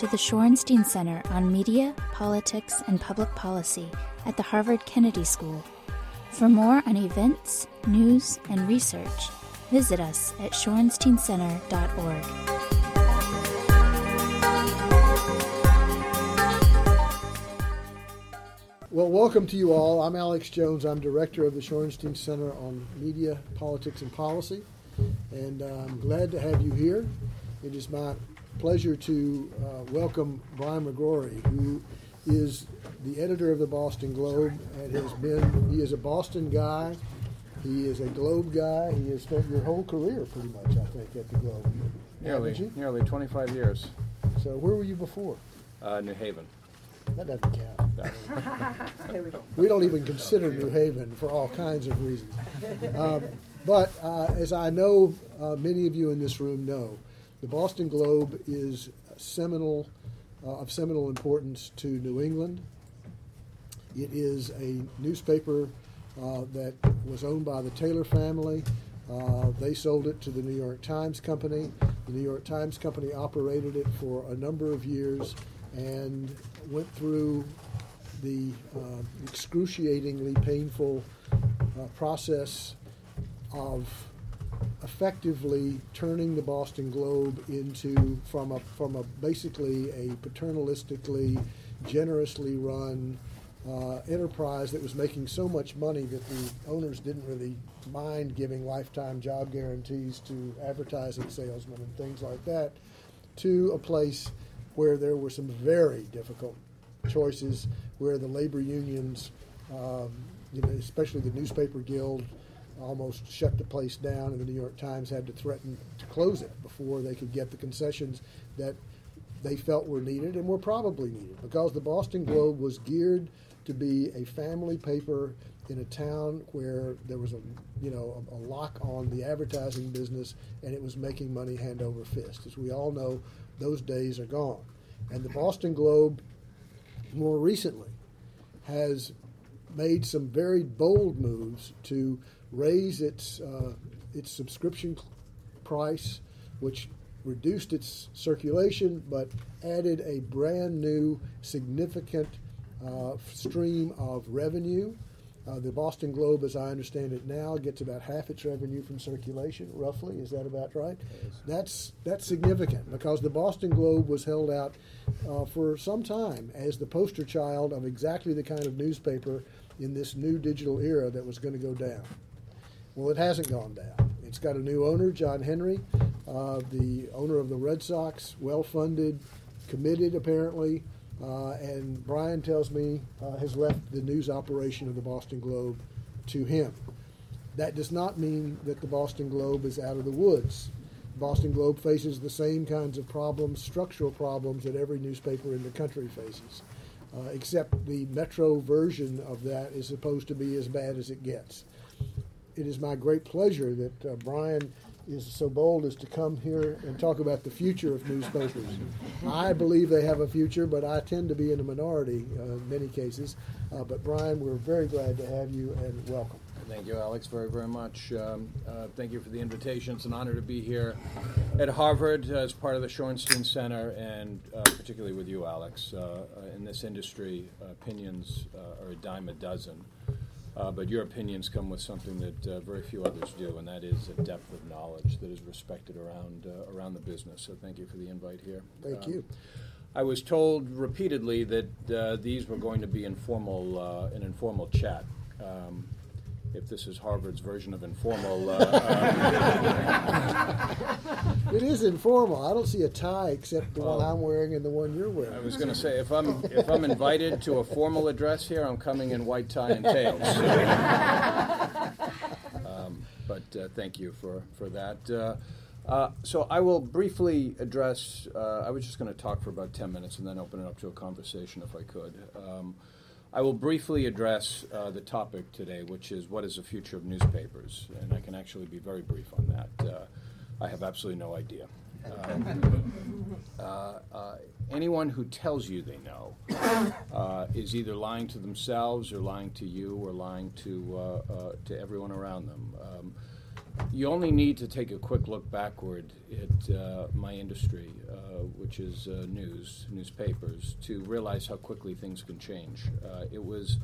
to the Shorenstein Center on Media, Politics, and Public Policy at the Harvard Kennedy School. For more on events, news, and research, visit us at shorensteincenter.org. Well, welcome to you all. I'm Alex Jones. I'm director of the Shorenstein Center on Media, Politics, and Policy. And uh, I'm glad to have you here. It is my pleasure to uh, welcome Brian McGrory, who is the editor of the Boston Globe and has been, he is a Boston guy. He is a Globe guy. He has spent your whole career pretty much, I think, at the Globe. Nearly, nearly 25 years. So where were you before? Uh, New Haven. That doesn't count. That's- We don't even consider New Haven for all kinds of reasons. Um, but uh, as I know uh, many of you in this room know, the Boston Globe is seminal, uh, of seminal importance to New England. It is a newspaper uh, that was owned by the Taylor family. Uh, they sold it to the New York Times Company. The New York Times Company operated it for a number of years and went through the uh, excruciatingly painful uh, process of effectively turning the Boston Globe into from a from a basically a paternalistically, generously run uh, enterprise that was making so much money that the owners didn't really mind giving lifetime job guarantees to advertising salesmen and things like that, to a place where there were some very difficult choices, where the labor unions, um, you know, especially the newspaper guild, almost shut the place down, and the New York Times had to threaten to close it before they could get the concessions that they felt were needed and were probably needed because the Boston Globe was geared to be a family paper in a town where there was a you know a, a lock on the advertising business and it was making money hand over fist. As we all know, those days are gone. And the Boston Globe, more recently, has made some very bold moves to raise its uh, its subscription price, which reduced its circulation but added a brand new significant uh, stream of revenue. Uh, the Boston Globe, as I understand it now, gets about half its revenue from circulation, roughly. Is that about right? That's that's significant because the Boston Globe was held out uh, for some time as the poster child of exactly the kind of newspaper in this new digital era that was going to go down. Well, it hasn't gone down. It's got a new owner, John Henry, uh, the owner of the Red Sox, well funded, committed apparently, uh, and Brian tells me uh, has left the news operation of the Boston Globe to him. That does not mean that the Boston Globe is out of the woods. Boston Globe faces the same kinds of problems, structural problems that every newspaper in the country faces, uh, except the metro version of that is supposed to be as bad as it gets it is my great pleasure that uh, Brian is so bold as to come here and talk about the future of newspapers. I believe they have a future, but I tend to be in the minority uh, in many cases. Uh, but Brian, we're very glad to have you and welcome. Thank you, Alex, very, very much. Um, uh, thank you for the invitation. It's an honor to be here at Harvard as part of the Shorenstein Center, and uh, particularly with you, Alex. Uh, uh, in this industry, opinions are a dime a dozen. Uh, but your opinions come with something that uh, very few others do, and that is a depth of knowledge that is respected around uh, around the business. So thank you for the invite here. Thank Um, you. I was told repeatedly that uh, these were going to be informal, uh, an informal chat. Um, if this is Harvard's version of informal, uh, uh, It is informal. I don't see a tie except the one I'm wearing and the one you're wearing. I was going to say if I'm if I'm invited to a formal address here, I'm coming in white tie and tails. um, but uh, thank you for for that. Uh, uh, so I will briefly address. Uh, I was just going to talk for about ten minutes and then open it up to a conversation if I could. Um, I will briefly address uh, the topic today, which is what is the future of newspapers, and I can actually be very brief on that. Uh, I have absolutely no idea. Um, uh, uh, anyone who tells you they know uh, is either lying to themselves or lying to you or lying to uh, uh, to everyone around them. Um, you only need to take a quick look backward at uh, my industry, uh, which is uh, news, newspapers, to realize how quickly things can change. Uh, it was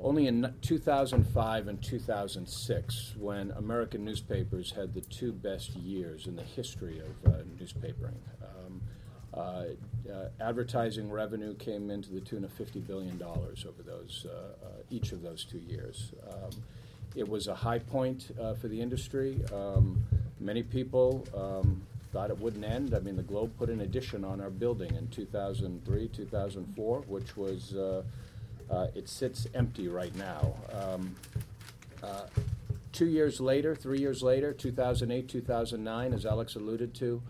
only in 2005 and 2006 when American newspapers had the two best years in the history of uh, newspapering. Um, uh, uh, advertising revenue came into the tune of $50 billion over those, uh, uh, each of those two years. Um, it was a high point uh, for the industry. Um, many people um, thought it wouldn't end. I mean, the Globe put an addition on our building in 2003, 2004, which was, uh, uh, it sits empty right now. Um, uh, two years later, three years later, 2008, 2009, as Alex alluded to,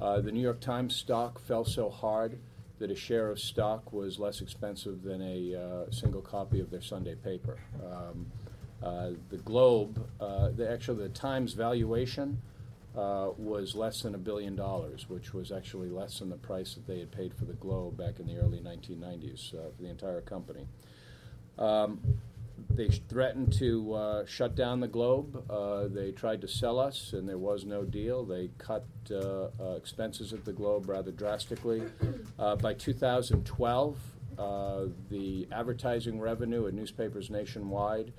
uh, the New York Times stock fell so hard that a share of stock was less expensive than a uh, single copy of their Sunday paper. Um, the Globe, uh, the, actually, the Times valuation uh, was less than a billion dollars, which was actually less than the price that they had paid for the Globe back in the early 1990s uh, for the entire company. Um, they threatened to uh, shut down the Globe. Uh, they tried to sell us, and there was no deal. They cut uh, uh expenses at the Globe rather drastically. Uh, by 2012, uh, the advertising revenue at newspapers nationwide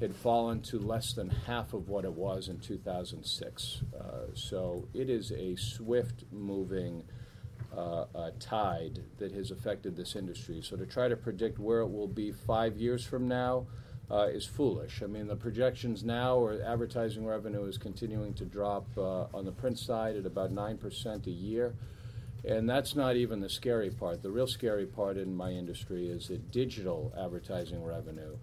had fallen to less than half of what it was in 2006. so it is a swift moving. Uh, uh, tide that has affected this industry. So to try to predict where it will be five years from now uh, is foolish. I mean, the projections now are advertising revenue is continuing to drop uh, on the print side at about 9% a year. And that's not even the scary part. The real scary part in my industry is that digital advertising revenue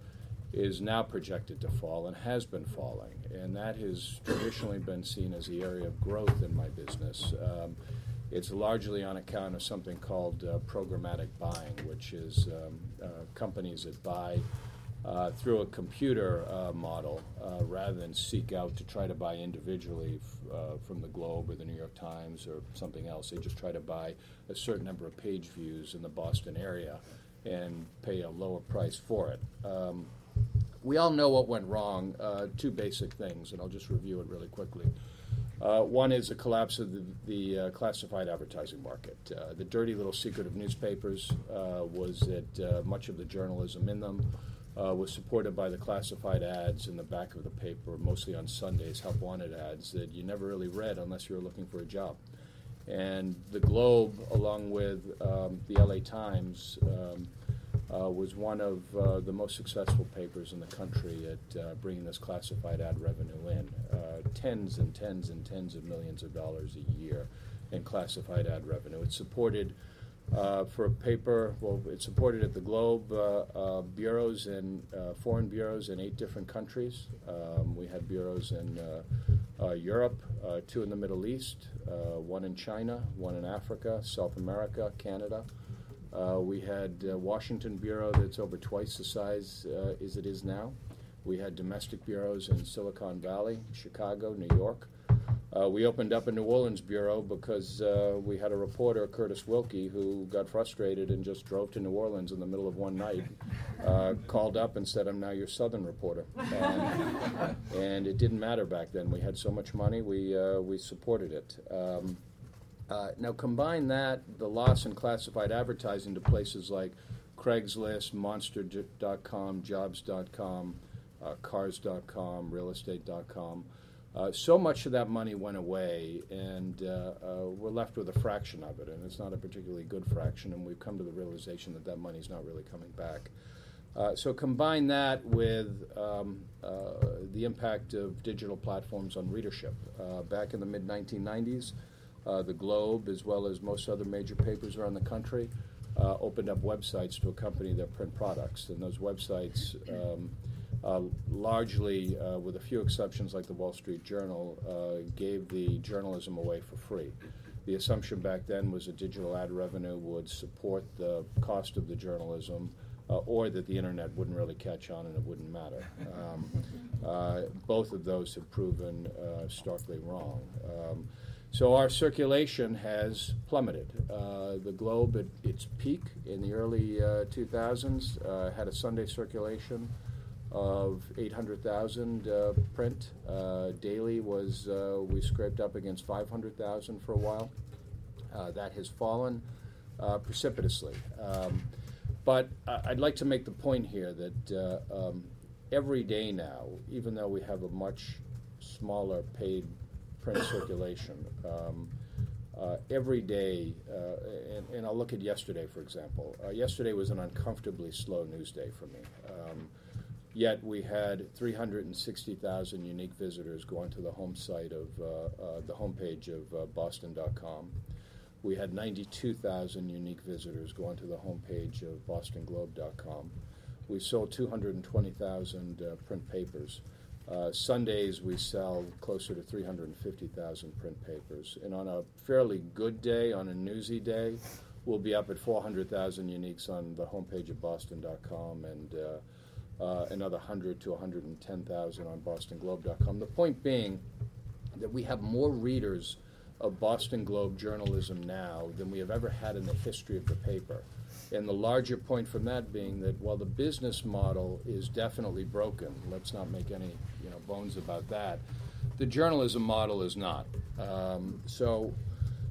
is now projected to fall and has been falling. And that has traditionally been seen as the area of growth in my business. Um, it's largely on account of something called uh, programmatic buying, which is um, uh, companies that buy uh, through a computer uh, model uh, rather than seek out to try to buy individually f- uh, from the Globe or the New York Times or something else. They just try to buy a certain number of page views in the Boston area and pay a lower price for it. Um, we all know what went wrong. Uh, two basic things, and I'll just review it really quickly. Uh, one is the collapse of the, the uh, classified advertising market. Uh, the dirty little secret of newspapers was that much of the journalism in them uh, was supported by the classified ads in the back of the paper, mostly on Sundays, help wanted ads that you never really read unless you were looking for a job. And the Globe, along with um, the LA Times, um, uh, was one of uh, the most successful papers in the country at uh, bringing this classified ad revenue in. Uh, tens and tens and tens of millions of dollars a year in classified ad revenue. It supported uh, for a paper. Well, it's supported at the Globe uh, bureaus and foreign bureaus in eight different countries. Um, we had bureaus in Europe, two in the Middle East, one in China, one in Africa, South America, Canada. We had a Washington bureau that's over twice the size as it is now. We had domestic bureaus in Silicon Valley, Chicago, New York. Uh, we opened up a New Orleans bureau because uh, we had a reporter, Curtis Wilkie, who got frustrated and just drove to New Orleans in the middle of one night, uh, called up and said, I'm now your Southern reporter. And, and, it didn't matter back then. We had so much money, we, uh, we supported it. Um, uh, now, combine that, the loss in classified advertising to places like Craigslist, Monster.com, Jobs.com, uh, Cars.com, Realestate.com. Uh, so much of that money went away, and uh, uh, we're left with a fraction of it, and it's not a particularly good fraction, and we've come to the realization that that money is not really coming back. Uh, so combine that with um, uh, the impact of digital platforms on readership. Uh, back in the mid 1990s, the Globe, as well as most other major papers around the country, opened up websites to accompany their print products, and those websites. Um, uh, largely, uh, with a few exceptions like the Wall Street Journal, uh, gave the journalism away for free. The assumption back then was that digital ad revenue would support the cost of the journalism, uh, or that the internet wouldn't really catch on and it wouldn't matter. Um, uh, both of those have proven uh, starkly wrong. Um, so our circulation has plummeted. the Globe, at its peak in the early 2000s, had a Sunday circulation of 800,000 uh, print. Uh, daily was, uh, we scraped up against 500,000 for a while. Uh, that has fallen uh, precipitously. Um, but I'd like to make the point here that uh, um, every day now, even though we have a much smaller paid print circulation, um, uh, every day, uh, and, and I'll look at yesterday, for example. Uh, yesterday was an uncomfortably slow news day for me. Um, yet we had 360,000 unique visitors going to the home site of uh, uh, the homepage of uh, Boston.com. We had 92,000 unique visitors going to the homepage of BostonGlobe.com. We sold 220,000 uh, print papers. Uh, Sundays, we sell closer to 350,000 print papers. And on a fairly good day, on a newsy day, we'll be up at 400,000 uniques on the homepage of Boston.com and uh, uh, another 100 to 110,000 on BostonGlobe.com. The point being that we have more readers of Boston Globe journalism now than we have ever had in the history of the paper. And the larger point from that being that while the business model is definitely broken, let's not make any bones about that, the journalism model is not. Um, so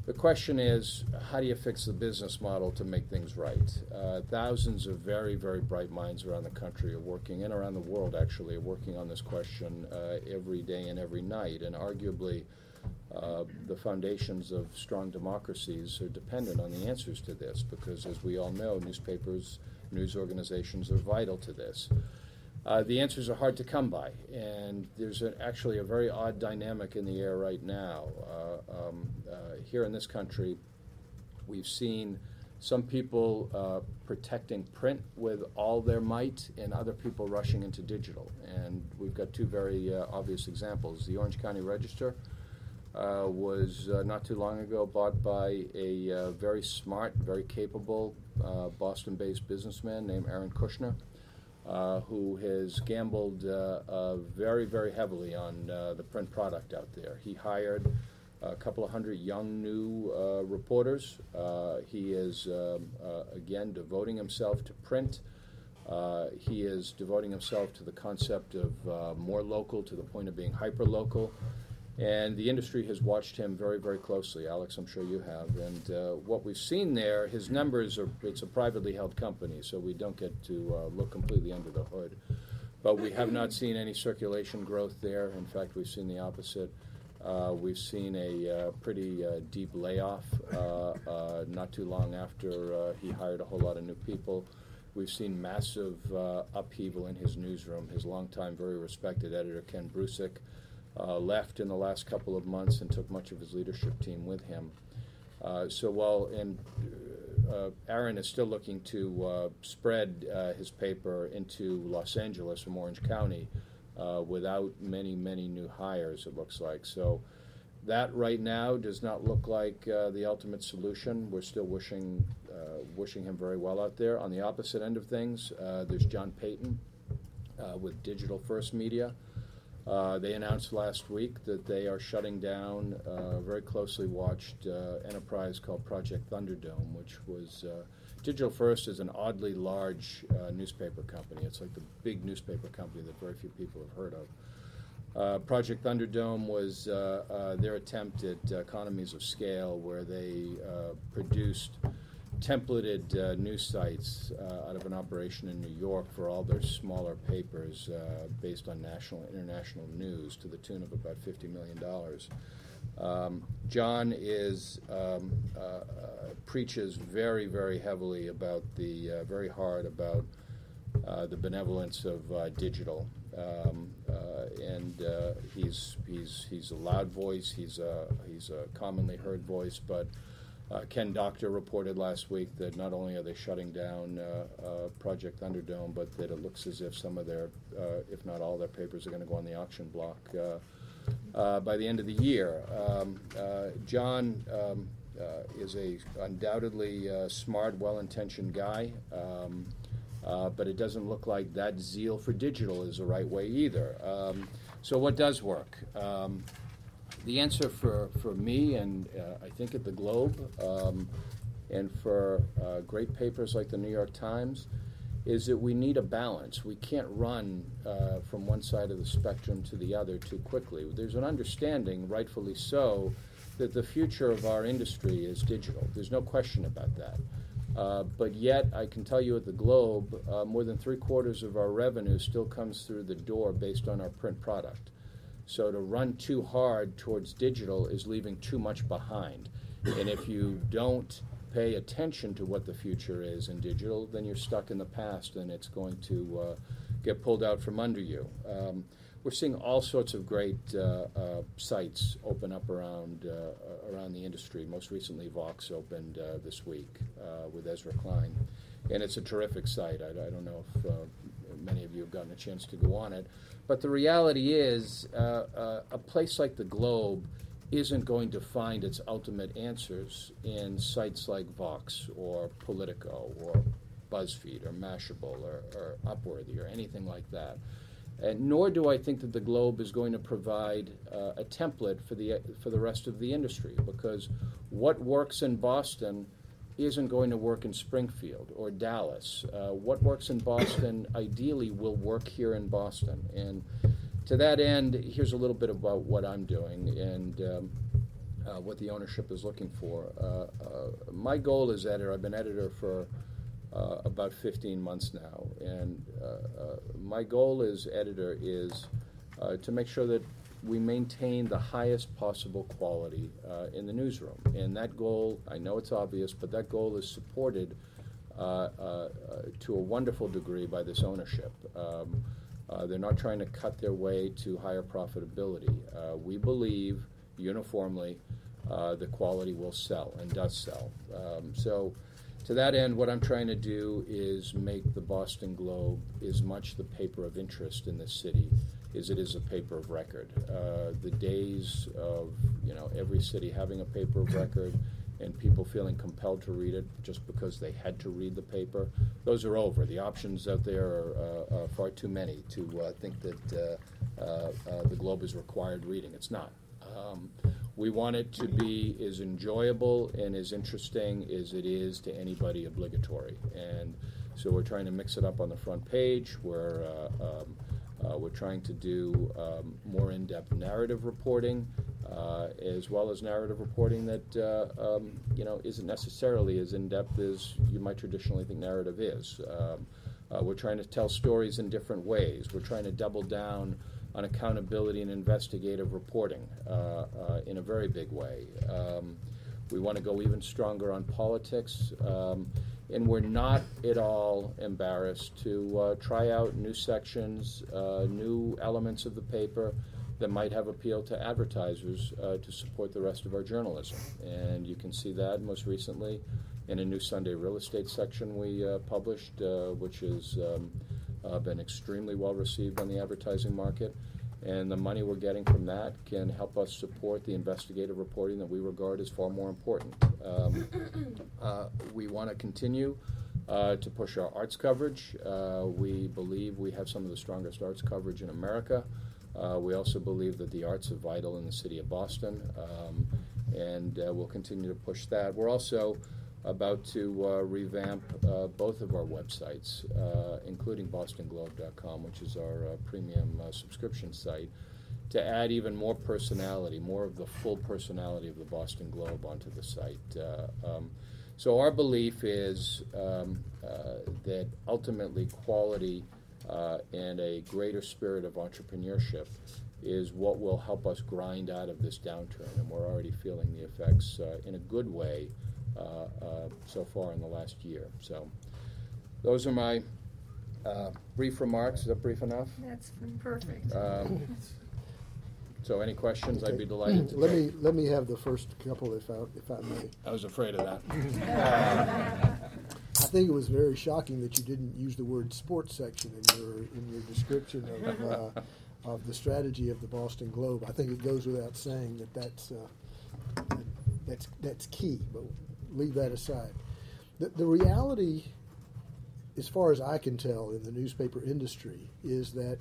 the question is, how do you fix the business model to make things right? Uh, thousands of very, very bright minds around the country are working, and around the world actually, are working on this question uh, every day and every night. And arguably, uh, the foundations of strong democracies are dependent on the answers to this because, as we all know, newspapers, news organizations are vital to this. Uh, the answers are hard to come by, and there's actually a very odd dynamic in the air right now. Uh, um, uh, here in this country, we've seen some people uh, protecting print with all their might, and other people rushing into digital. And we've got two very uh, obvious examples. The Orange County Register uh, was not too long ago bought by a very smart, very capable Boston based businessman named Aaron Kushner, uh, who has gambled uh, uh, very, very heavily on the print product out there. He hired a couple of hundred young new reporters. He is, um, again, devoting himself to print. Uh, he is devoting himself to the concept of uh, more local to the point of being hyper local. And the industry has watched him very, very closely. Alex, I'm sure you have. And uh, what we've seen there, his numbers are, it's a privately held company, so we don't get to uh, look completely under the hood. But we have not seen any circulation growth there. In fact, we've seen the opposite. Uh, we've seen a uh, pretty uh, deep layoff uh, not too long after he hired a whole lot of new people. We've seen massive upheaval in his newsroom. His longtime, very respected editor, Ken Brusic, uh, left in the last couple of months and took much of his leadership team with him. Uh, so while and uh, Aaron is still looking to uh, spread uh, his paper into Los Angeles from Orange County uh, without many many new hires, it looks like. So that right now does not look like uh, the ultimate solution. We're still wishing uh, wishing him very well out there. On the opposite end of things, uh, there's John Paton uh, with Digital First Media. Uh, they announced last week that they are shutting down a very closely watched uh, enterprise called Project Thunderdome, which was uh, Digital First is an oddly large uh, newspaper company. It's like the big newspaper company that very few people have heard of. Uh, Project Thunderdome was uh, uh, their attempt at uh, economies of scale, where they uh, produced templated uh, news sites uh, out of an operation in New York for all their smaller papers uh, based on national and international news to the tune of about $50 million. Um, John is um, uh, uh, preaches very, very heavily about the uh, very hard about the benevolence of digital, um, and he's he's he's a loud voice. He's a he's a commonly heard voice. But uh, Ken Doctor reported last week that not only are they shutting down uh, uh, Project Thunderdome, but that it looks as if some of their, uh, if not all their papers, are going to go on the auction block uh, uh, by the end of the year. Um, John. Um, is a undoubtedly smart, well-intentioned guy. Um, but it doesn't look like that zeal for digital is the right way either. Um, so, what does work? The answer for, for me, and uh, I think at the Globe, um, and for uh, great papers like the New York Times, is that we need a balance. We can't run uh, from one side of the spectrum to the other too quickly. There's an understanding, rightfully so, that the future of our industry is digital. There's no question about that. Uh, but yet, I can tell you at the Globe, uh, more than three quarters of our revenue still comes through the door based on our print product. So to run too hard towards digital is leaving too much behind. And if you don't pay attention to what the future is in digital, then you're stuck in the past and it's going to uh, get pulled out from under you. Um, we're seeing all sorts of great uh, uh, sites open up around uh, around the industry. Most recently, Vox opened uh, this week uh, with Ezra Klein, and it's a terrific site. I, I don't know if many of you have gotten a chance to go on it, but the reality is, a place like the Globe isn't going to find its ultimate answers in sites like Vox or Politico or BuzzFeed or Mashable or, or Upworthy or anything like that. And nor do I think that the Globe is going to provide uh, a template for the for the rest of the industry because what works in Boston isn't going to work in Springfield or Dallas. Uh, what works in Boston ideally will work here in Boston. And to that end, here's a little bit about what I'm doing and um, uh, what the ownership is looking for. Uh, uh, my goal as editor, I've been editor for uh, about 15 months now, and uh, my goal as editor is to make sure that we maintain the highest possible quality in the newsroom. And that goal, I know it's obvious, but that goal is supported to a wonderful degree by this ownership. Um, uh, they're not trying to cut their way to higher profitability. Uh, we believe uniformly uh, the quality will sell and does sell. Um, so, to that end, what I'm trying to do is make the Boston Globe as much the paper of interest in this city as it is a paper of record. Uh, the days of you know every city having a paper of record and people feeling compelled to read it just because they had to read the paper, those are over. The options out there are, uh, are far too many to uh, think that uh, uh, uh, the Globe is required reading. It's not. Um, we want it to be as enjoyable and as interesting as it is to anybody obligatory. And so we're trying to mix it up on the front page. We're, um, uh, we're trying to do um, more in depth narrative reporting. Uh, as well as narrative reporting that uh, um, you know isn't necessarily as in depth as you might traditionally think narrative is. Um, uh, we're trying to tell stories in different ways. We're trying to double down on accountability and investigative reporting uh, uh, in a very big way. Um, we want to go even stronger on politics. And we're not at all embarrassed to uh, try out new sections, uh, new elements of the paper that might have appeal to advertisers uh, to support the rest of our journalism. And you can see that most recently in a new Sunday real estate section we uh, published, which has um, been extremely well received on the advertising market and the money we're getting from that can help us support the investigative reporting that we regard as far more important. Um, uh, we want to continue uh, to push our arts coverage. Uh, we believe we have some of the strongest arts coverage in America. Uh, we also believe that the arts are vital in the city of Boston, um, and uh, we'll continue to push that. We're also about to uh, revamp uh, both of our websites, uh, including bostonglobe.com, which is our uh, premium uh, subscription site, to add even more personality, more of the full personality of the Boston Globe onto the site. Uh, um, so, our belief is um, that ultimately quality and a greater spirit of entrepreneurship is what will help us grind out of this downturn, and we're already feeling the effects in a good way so far in the last year. So those are my uh, brief remarks. Is that brief enough? That's perfect. Um, so any questions, I'd be delighted to Let take. me, let me have the first couple if I, if I may. I was afraid of that. I think it was very shocking that you didn't use the word sports section in your, in your description of, uh, of the strategy of the Boston Globe. I think it goes without saying that that's, uh, that's, that's key, but leave that aside. The, the reality, as far as I can tell, in the newspaper industry is that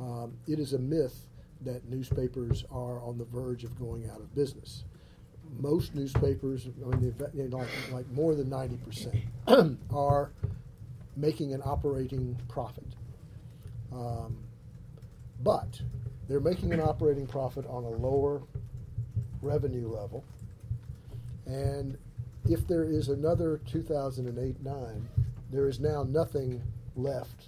um, it is a myth that newspapers are on the verge of going out of business. Most newspapers, I mean, like, like more than 90%, are making an operating profit. Um, but they're making an operating profit on a lower revenue level. And if there is another 2008 9, there is now nothing left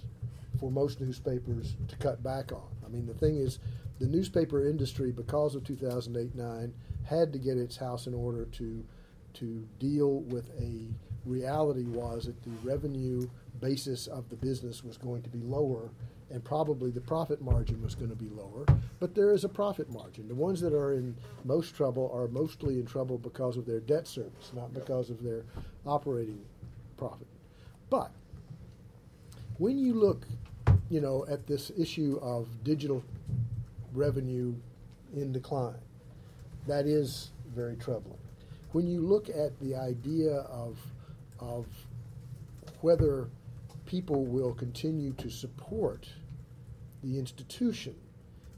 for most newspapers to cut back on. I mean, the thing is, the newspaper industry, because of 2008 9, had to get its house in order to to deal with a reality was that the revenue basis of the business was going to be lower and probably the profit margin was going to be lower. But there is a profit margin. The ones that are in most trouble are mostly in trouble because of their debt service, not because of their operating profit. But when you look, you know, at this issue of digital revenue in decline, that is very troubling. When you look at the idea of of whether people will continue to support the institution,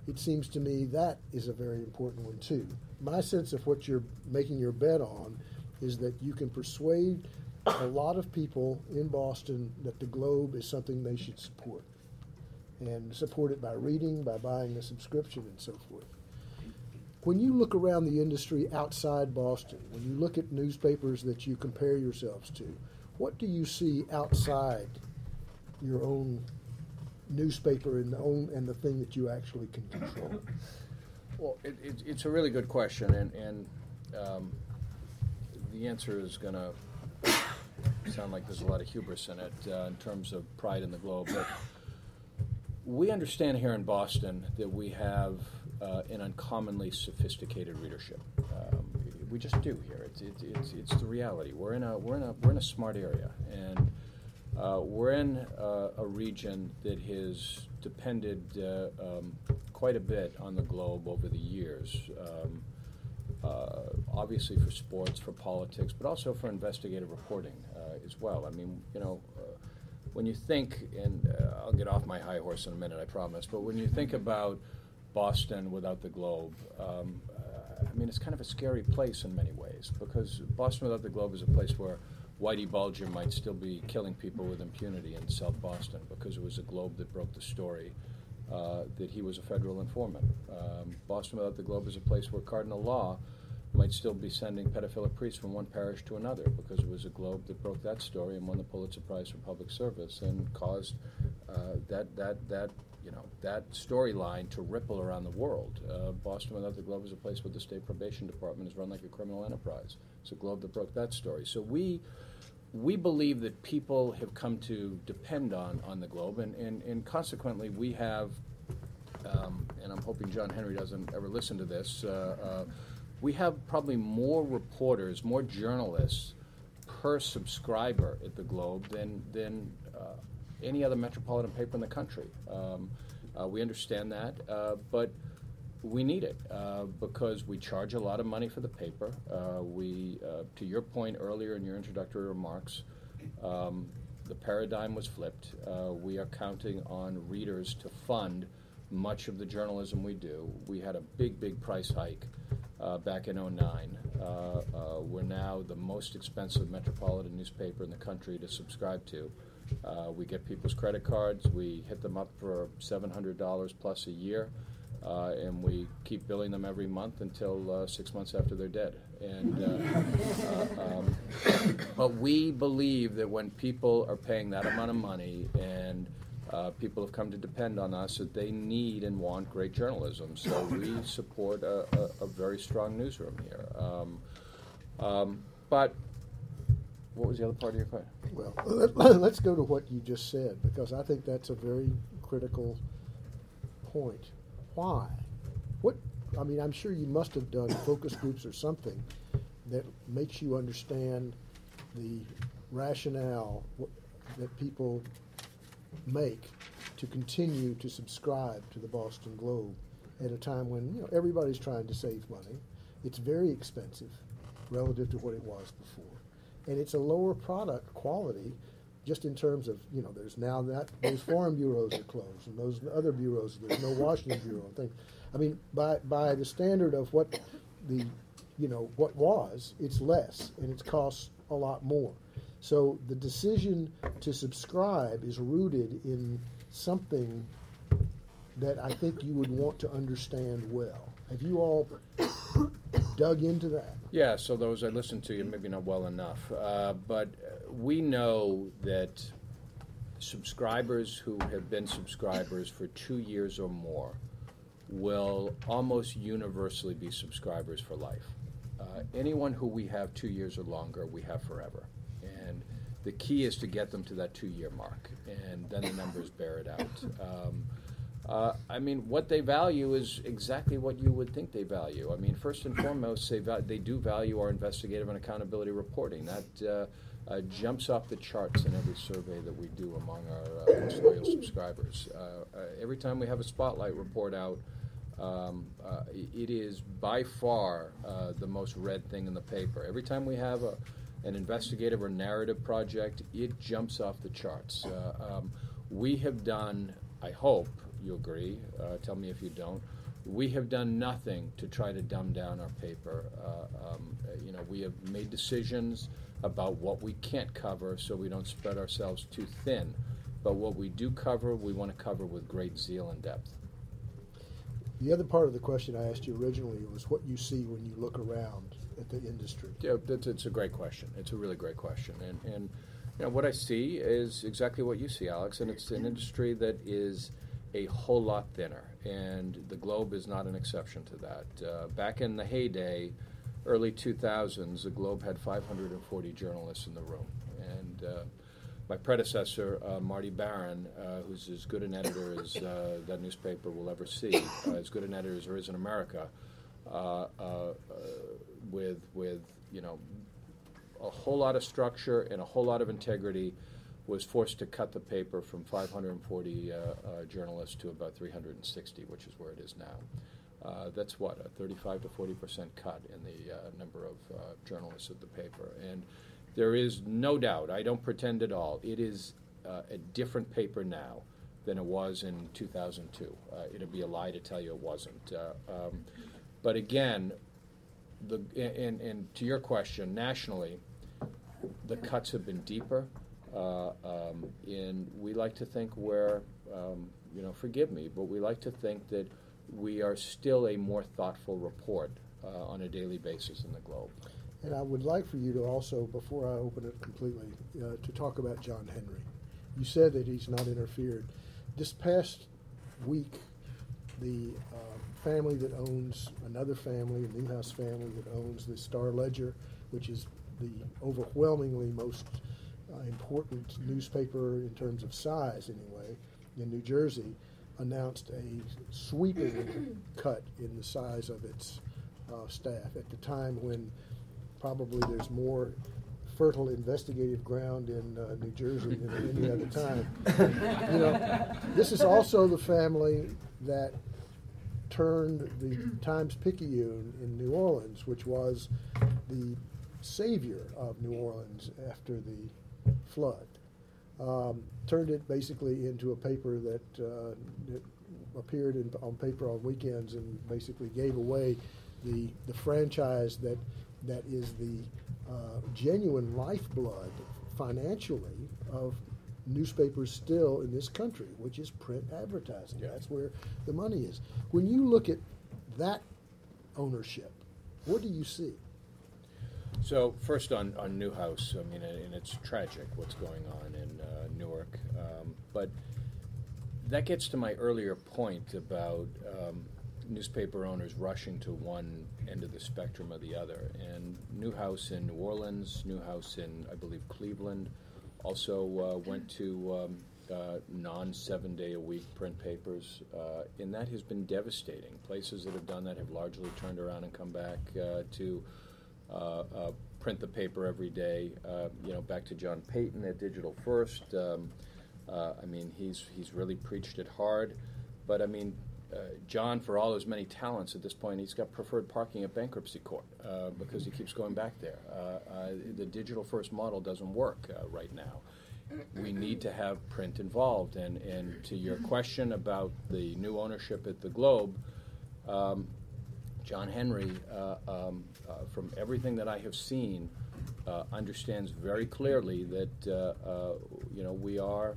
it seems to me that is a very important one too. My sense of what you're making your bet on is that you can persuade a lot of people in Boston that the Globe is something they should support. And support it by reading, by buying a subscription, and so forth. When you look around the industry outside Boston, when you look at newspapers that you compare yourselves to, what do you see outside your own newspaper and the own and the thing that you actually can control? Well, it, it, it's a really good question, and, and um, the answer is going to sound like there's a lot of hubris in it uh, in terms of pride in the globe. But we understand here in Boston that we have uh, an uncommonly sophisticated readership. Um, we just do here. It's, it's, it's, it's, the reality. We're in a we're in a we're in a smart area, and uh, we're in uh, a region that has depended uh, um, quite a bit on the globe over the years. Um, uh, obviously for sports, for politics, but also for investigative reporting uh, as well. I mean, you know, uh, when you think, and I'll get off my high horse in a minute, I promise, but when you think about Boston without the globe, um, I mean, it's kind of a scary place in many ways because Boston without the globe is a place where Whitey Bulger might still be killing people with impunity in South Boston because it was a Globe that broke the story uh, that he was a federal informant. Um, Boston without the Globe is a place where Cardinal Law might still be sending pedophilic priests from one parish to another because it was a Globe that broke that story and won the Pulitzer Prize for public service and caused uh, that that that you know that storyline to ripple around the world. Uh, Boston without the Globe is a place where the state probation department is run like a criminal enterprise. It's a Globe that broke that story. So we we believe that people have come to depend on on the Globe, and and, and consequently we have. Um, and I'm hoping John Henry doesn't ever listen to this. Uh, uh we have probably more reporters, more journalists per subscriber at the Globe than than any other metropolitan paper in the country. Um, uh, we understand that, uh, but we need it uh, because we charge a lot of money for the paper. Uh, we, uh, to your point earlier in your introductory remarks, um, the paradigm was flipped. Uh, we are counting on readers to fund much of the journalism we do. We had a big, big price hike back in 09. we're now the most expensive metropolitan newspaper in the country to subscribe to. Uh, we get people's credit cards. We hit them up for $700 plus a year. Uh, and we keep billing them every month until uh, six months after they're dead. And uh, uh, um, but we believe that when people are paying that amount of money and uh, people have come to depend on us that they need and want great journalism. So we support a, a, a very strong newsroom here. Um, um, but what was the other part of your question? Well, let's go to what you just said because I think that's a very critical point. Why? What? I mean, I'm sure you must have done focus groups or something that makes you understand the rationale that people make to continue to subscribe to the Boston Globe at a time when you know everybody's trying to save money. It's very expensive relative to what it was before and it's a lower product quality just in terms of you know there's now that those foreign bureaus are closed and those other bureaus there's no Washington bureau and things. I mean by by the standard of what the you know what was it's less and it costs a lot more. So the decision to subscribe is rooted in something that I think you would want to understand well. Have you all dug into that? Yeah, so those I listened to you, maybe not well enough, uh, but uh, we know that subscribers who have been subscribers for two years or more will almost universally be subscribers for life. Uh, anyone who we have two years or longer, we have forever. And the key is to get them to that two year mark, and then the numbers bear it out. Um, uh, I mean, what they value is exactly what you would think they value. I mean, first and foremost, they, val- they do value our investigative and accountability reporting. That uh, uh, jumps off the charts in every survey that we do among our uh, most loyal subscribers. Uh, uh, every time we have a spotlight report out, um, uh, it is by far uh, the most read thing in the paper. Every time we have a, an investigative or narrative project, it jumps off the charts. Uh, um, we have done, I hope you agree, uh, tell me if you don't, we have done nothing to try to dumb down our paper. Uh, um, you know, we have made decisions about what we can't cover so we don't spread ourselves too thin. But what we do cover, we want to cover with great zeal and depth. The other part of the question I asked you originally was what you see when you look around at the industry. Yeah, it's, it's a great question. It's a really great question, and and you know what I see is exactly what you see, Alex, and it's an industry that is a whole lot thinner, and the Globe is not an exception to that. Uh, back in the heyday, early 2000s, the Globe had 540 journalists in the room, and uh, my predecessor, uh, Marty Baron, uh, who's as good an editor as uh, that newspaper will ever see, uh, as good an editor as there is in America, with with you know a whole lot of structure and a whole lot of integrity, was forced to cut the paper from 540 uh, uh, journalists to about 360, which is where it is now. Uh, that's what a 35 to 40 percent cut in the uh, number of uh, journalists at the paper, and there is no doubt. I don't pretend at all. It is uh, a different paper now than it was in 2002. Uh, it'd be a lie to tell you it wasn't. Um, but again, the and, and to your question, nationally, the cuts have been deeper. Uh, um, and we like to think we're, um, you know, forgive me, but we like to think that we are still a more thoughtful report uh, on a daily basis in the Globe. And I would like for you to also, before I open it completely, uh, to talk about John Henry. You said that he's not interfered. This past week, the uh, family that owns another family, a Newhouse family that owns the Star Ledger, which is the overwhelmingly most important newspaper in terms of size, anyway, in New Jersey, announced a sweeping cut in the size of its uh, staff at the time when probably there's more fertile investigative ground in uh, New Jersey than at any other time. you know, this is also the family that turned the Times Picayune in New Orleans, which was the savior of New Orleans after the flood. Um, turned it basically into a paper that, uh, that appeared in, on paper on weekends and basically gave away the, the franchise that that is the uh, genuine lifeblood financially of newspapers still in this country, which is print advertising. Yeah. That's where the money is. When you look at that ownership, what do you see? So first on, on Newhouse, I mean, and it's tragic what's going on in uh, Newark, um, but that gets to my earlier point about um, newspaper owners rushing to one end of the spectrum or the other. And Newhouse in New Orleans, Newhouse in, I believe, Cleveland, also uh, went to um, uh, non seven day a week print papers. Uh, and that has been devastating. Places that have done that have largely turned around and come back uh, to print the paper every day. Uh, you know, back to John Paton at Digital First. Um, uh, I mean, he's he's really preached it hard. But I mean, uh, John, for all his many talents at this point, he's got preferred parking at bankruptcy court uh, because he keeps going back there. Uh, uh, the digital first model doesn't work uh, right now. We need to have print involved. And, and to your question about the new ownership at the Globe, um, John Henry, uh, um, uh, from everything that I have seen, uh, understands very clearly that uh, uh, you know we are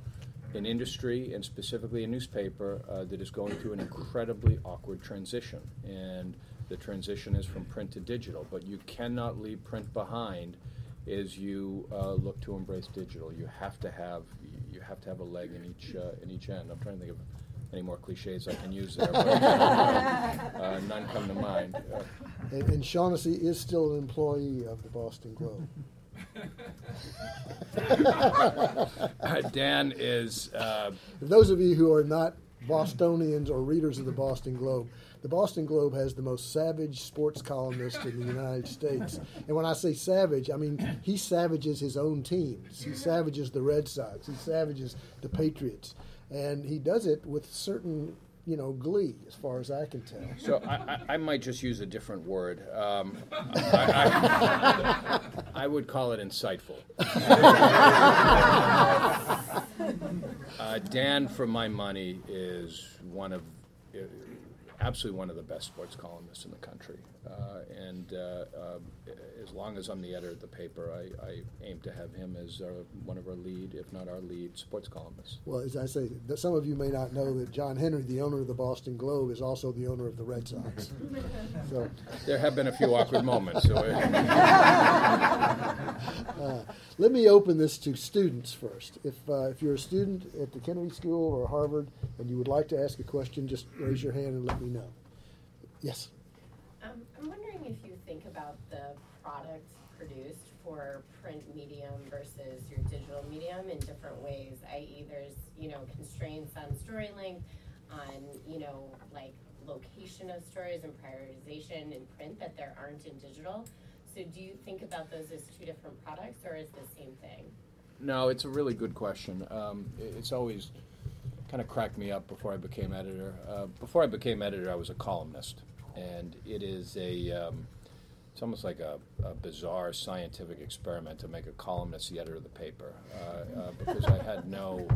an industry and specifically a newspaper uh, that is going through an incredibly awkward transition, and the transition is from print to digital. But you cannot leave print behind as you look to embrace digital. You have to have you have to have a leg in each in each end. I'm trying to think of any more cliches I can use there, but uh, none come to mind. Uh, And, and Shaughnessy is still an employee of the Boston Globe. Uh, Dan is. Uh, those of you who are not Bostonians or readers of the Boston Globe, the Boston Globe has the most savage sports columnist in the United States. And when I say savage, I mean he savages his own teams. He savages the Red Sox. He savages the Patriots. And he does it with certain, you know, glee, as far as I can tell. so I, I, I might just use a different word. Um, I, I, would call it insightful. Uh, Dan, for my money, is one of uh, absolutely one of the best sports columnists in the country. Uh, and uh, uh, as long as I'm the editor of the paper, I, I aim to have him as our, one of our lead, if not our lead, sports columnists. Well, as I say, some of you may not know that John Henry, the owner of the Boston Globe, is also the owner of the Red Sox. so, There have been a few awkward moments. So uh, uh, let me open this to students first. If uh, if you're a student at the Kennedy School or Harvard and you would like to ask a question, just raise your hand and let me know. Yes. Um, I'm wondering if you think about the products produced for print medium versus your digital medium in different ways, i.e. there's, you know, constraints on story length, on, you know, like location of stories and prioritization in print that there aren't in digital. So do you think about those as two different products or as the same thing? No, it's a really good question. Um, it's always kind of cracked me up before I became editor. Uh, before I became editor, I was a columnist, and it is a um, it's almost like a, a bizarre scientific experiment to make a columnist the editor of the paper uh, uh, because I had no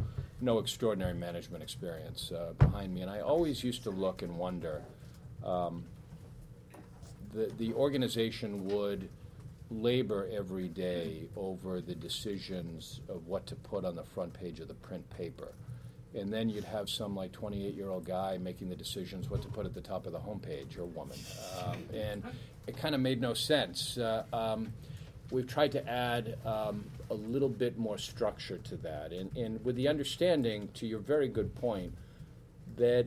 no extraordinary management experience uh, behind me, and I always used to look and wonder. Um, the, the organization would labor every day over the decisions of what to put on the front page of the print paper. And then you'd have some like 28 year old guy making the decisions what to put at the top of the homepage or woman. Um, and it kind of made no sense. Uh, um, we've tried to add um, a little bit more structure to that. And, and with the understanding, to your very good point, that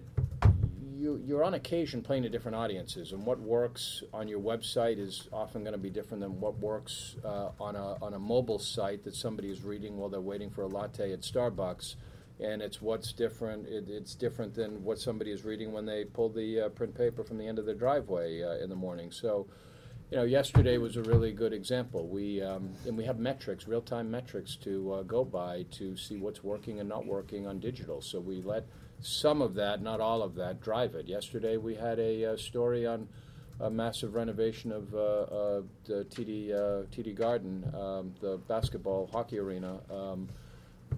you, you're on occasion playing to different audiences, and what works on your website is often going to be different than what works uh, on, a, on a mobile site that somebody is reading while they're waiting for a latte at Starbucks. And it's what's different. It, it's different than what somebody is reading when they pull the uh, print paper from the end of their driveway uh, in the morning. So, you know, yesterday was a really good example. We um, and we have metrics, real-time metrics to uh, go by to see what's working and not working on digital. So we let some of that, not all of that, drive it. Yesterday we had a uh, story on a massive renovation of uh, uh, the TD TD Garden, um, the basketball hockey arena. Um,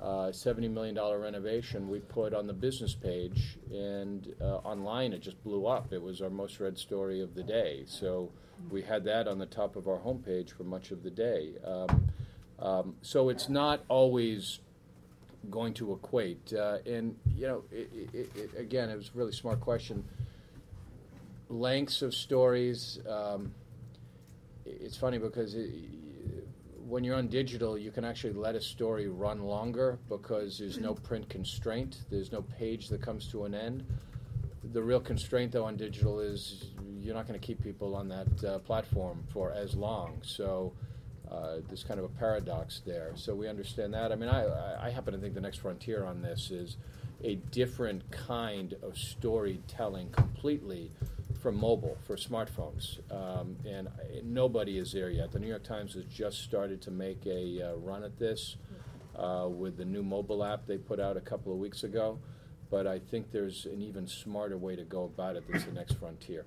uh, $70 million renovation we put on the business page, and uh, online it just blew up. It was our most read story of the day. So we had that on the top of our homepage for much of the day. Um, um, so it's not always going to equate. Uh, and, you know, it, it, it, again, it was a really smart question. Lengths of stories. Um, it's funny because when you're on digital, you can actually let a story run longer because there's no print constraint. There's no page that comes to an end. The real constraint, though, on digital is you're not going to keep people on that uh, platform for as long. So uh, there's kind of a paradox there. So we understand that. I mean, I, I happen to think the next frontier on this is a different kind of storytelling completely for mobile, for smartphones. Um, and nobody is there yet. The New York Times has just started to make a uh, run at this uh, with the new mobile app they put out a couple of weeks ago. But I think there's an even smarter way to go about it that's the next frontier.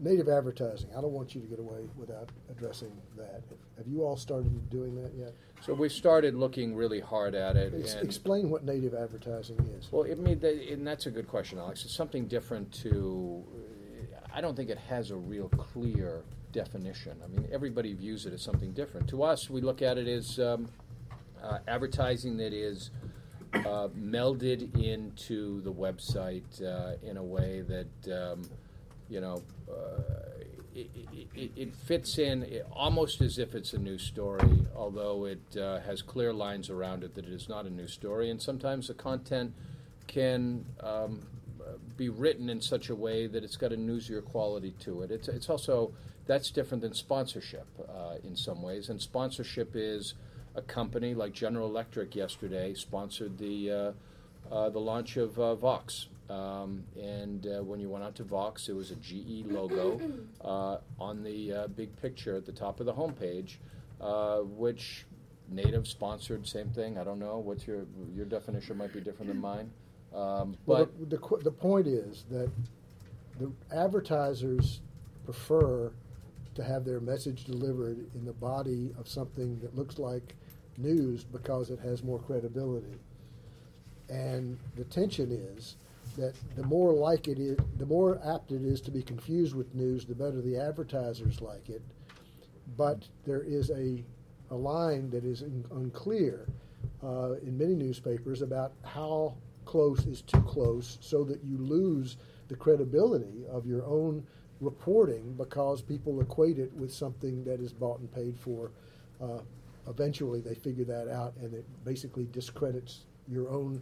Native advertising. I don't want you to get away without addressing that. Have you all started doing that yet? So we started looking really hard at it. Ex- and explain what native advertising is. Well, it made that, and that's a good question, Alex. It's something different to. I don't think it has a real clear definition. I mean, everybody views it as something different. To us, we look at it as um, uh, advertising that is uh, melded into the website uh, in a way that um, you know uh, it, it, it, fits in almost as if it's a new story, although it uh, has clear lines around it that it is not a new story. And sometimes the content can um, be written in such a way that it's got a newsier quality to it. It's, it's also that's different than sponsorship uh, in some ways, and sponsorship is a company like General Electric yesterday sponsored the uh, uh, the launch of uh, Vox. Um, and uh, when you went out to Vox, it was a GE logo uh, on the uh, big picture at the top of the homepage, which Native sponsored. Same thing. I don't know. What's your your definition? Might be different than mine. Um, well, the, the, the point is that the advertisers prefer to have their message delivered in the body of something that looks like news because it has more credibility. And the tension is that the more like it is, the more apt it is to be confused with news, the better the advertisers like it. But there is a, a line that is in, unclear uh, in many newspapers about how close is too close so that you lose the credibility of your own reporting because people equate it with something that is bought and paid for uh, eventually they figure that out and it basically discredits your own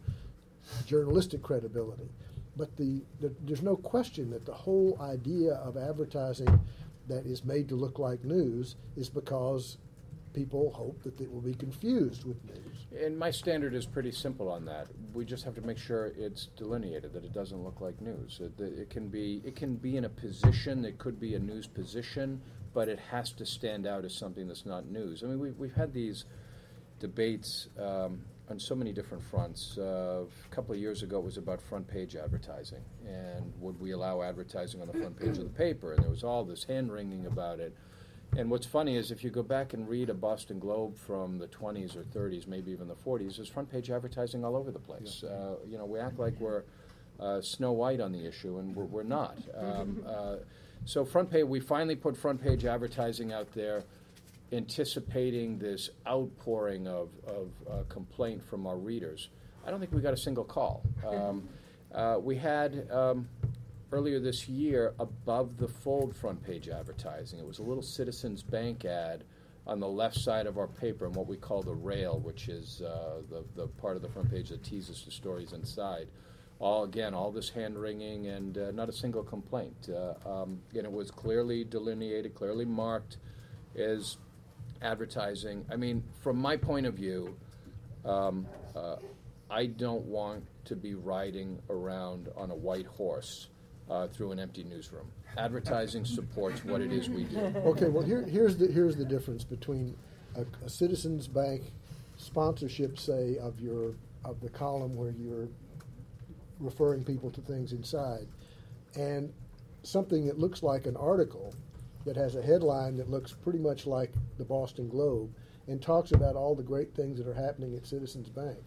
journalistic credibility. But the, the, there's no question that the whole idea of advertising that is made to look like news is because people hope that it will be confused with news. And my standard is pretty simple on that. We just have to make sure it's delineated that it doesn't look like news. It, it can be it can be in a position. It could be a news position, but it has to stand out as something that's not news. I mean, we've, we've had these debates um, on so many different fronts. Uh, a couple of years ago, it was about front page advertising, and would we allow advertising on the front page of the paper? And there was all this hand wringing about it. And what's funny is if you go back and read a Boston Globe from the 20s or 30s, maybe even the 40s, there's front page advertising all over the place. Uh, you know, we act like we're uh, Snow White on the issue, and we're, we're not. Um, uh, so front page, we finally put front page advertising out there, anticipating this outpouring of, of uh, complaint from our readers. I don't think we got a single call. Um, uh, we had um, earlier this year above the fold front page advertising. It was a little Citizens Bank ad on the left side of our paper in what we call the rail, which is uh, the, the part of the front page that teases the stories inside all again, all this hand wringing and uh, not a single complaint. Uh, um, and it was clearly delineated, clearly marked as advertising. I mean, from my point of view, um, uh, I don't want to be riding around on a white horse uh, through an empty newsroom. Advertising supports what it is we do. Okay, well here, here's the here's the difference between a, a Citizens Bank sponsorship, say, of your of the column where you're referring people to things inside. And something that looks like an article that has a headline that looks pretty much like the Boston Globe and talks about all the great things that are happening at Citizens Bank.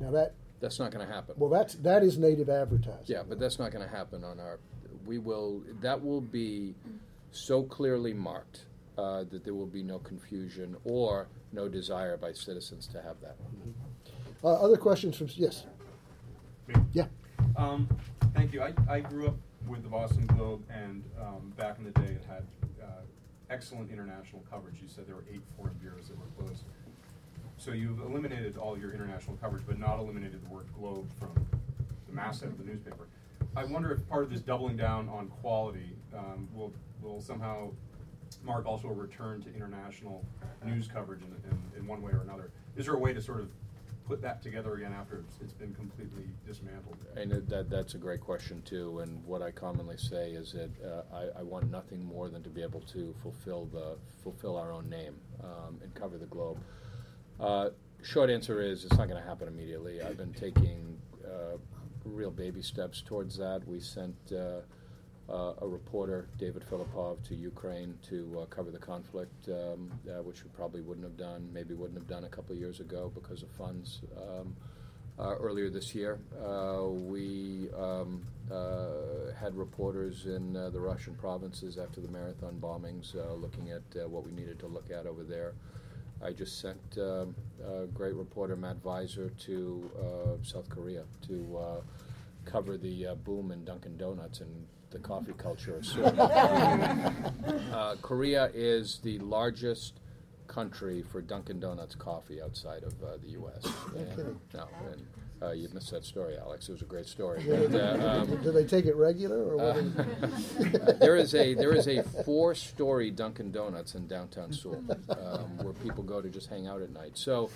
Now that that's not going to happen. Well, that's that is native advertising. Yeah, but that's not going to happen on our. We will. That will be so clearly marked uh, that there will be no confusion or no desire by citizens to have that. Mm-hmm. Uh, other questions from yes. Me? Yeah. Um, thank you. I, I grew up with the Boston Globe, and um, back in the day, it had uh, excellent international coverage. You said there were eight foreign bureaus that were closed. So you've eliminated all your international coverage, but not eliminated the word globe from the masthead of the newspaper. I wonder if part of this doubling down on quality um, will will somehow mark also a return to international news coverage in, in, in one way or another. Is there a way to sort of put that together again after it's, it's been completely dismantled? And that, that's a great question too. And what I commonly say is that uh, I, I, want nothing more than to be able to fulfill the fulfill our own name um, and cover the globe. Uh, short answer is it's not going to happen immediately. I've been taking uh, real baby steps towards that. We sent uh, uh, a reporter, David Filipov, to Ukraine to uh, cover the conflict, um, uh, which we probably wouldn't have done, maybe wouldn't have done a couple of years ago because of funds. Um, uh, earlier this year. Uh, we um, had reporters in the Russian provinces after the marathon bombings looking at what we needed to look at over there. I just sent um, a great reporter, Matt Viser, to uh, South Korea to cover the boom in Dunkin' Donuts and the coffee culture. of Seoul. uh, Korea is the largest country for Dunkin' Donuts coffee outside of uh, the U.S. And-. No, and uh, you missed that story, Alex. It was a great story. But, uh, um, do they take it regular or what? uh, there is a there is a four-story Dunkin' Donuts in downtown Seoul um, where people go to just hang out at night. So,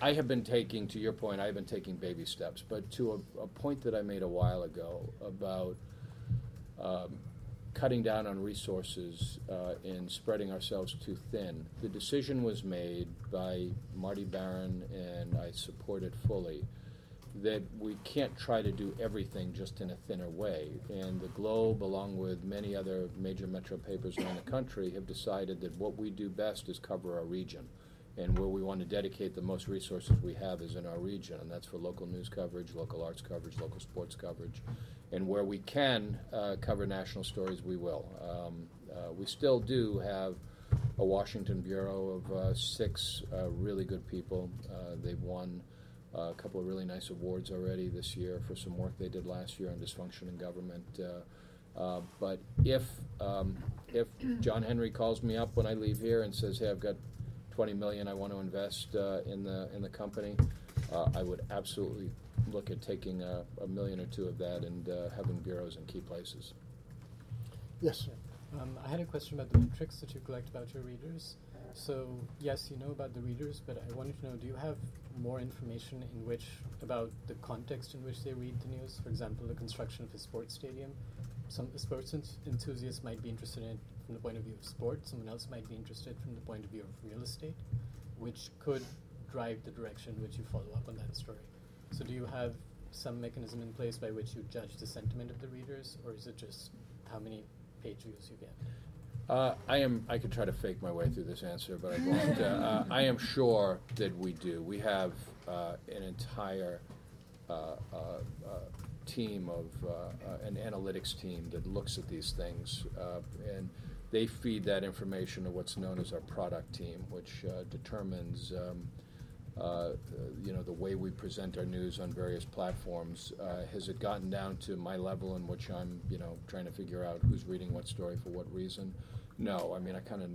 I have been taking, to your point, I have been taking baby steps. But to a, a point that I made a while ago about um, cutting down on resources uh, and spreading ourselves too thin, the decision was made by Marty Baron, and I support it fully that we can't try to do everything just in a thinner way. And the Globe, along with many other major metro papers around the country, have decided that what we do best is cover our region. And where we want to dedicate the most resources we have is in our region, and that's for local news coverage, local arts coverage, local sports coverage. And where we can uh, cover national stories, we will. Um, uh, we still do have a Washington bureau of uh, six uh, really good people. Uh, they've won uh, a couple of really nice awards already this year for some work they did last year on dysfunction in government. Uh, but if um, if John Henry calls me up when I leave here and says, "Hey, I've got 20 million I want to invest uh, in the in the company," uh, I would absolutely look at taking a, a million or two of that and uh, having bureaus in key places. Yes. Um, I had a question about the metrics that you collect about your readers. So, yes, you know about the readers, but I wanted to know do you have more information in which about the context in which they read the news? For example, the construction of a sports stadium. Some sports enthusiasts might be interested in it from the point of view of sport, someone else might be interested from the point of view of real estate, which could drive the direction which you follow up on that story. So, do you have some mechanism in place by which you judge the sentiment of the readers, or is it just how many page views you get? Uh, I am. I could try to fake my way through this answer, but I won't. uh, uh, I am sure that we do. We have uh, an entire uh, team of an analytics team that looks at these things, and they feed that information to what's known as our product team, which uh, determines. Um, uh, you know the way we present our news on various platforms. Uh, has it gotten down to my level in which I'm, you know, trying to figure out who's reading what story for what reason? No, I mean I kind of,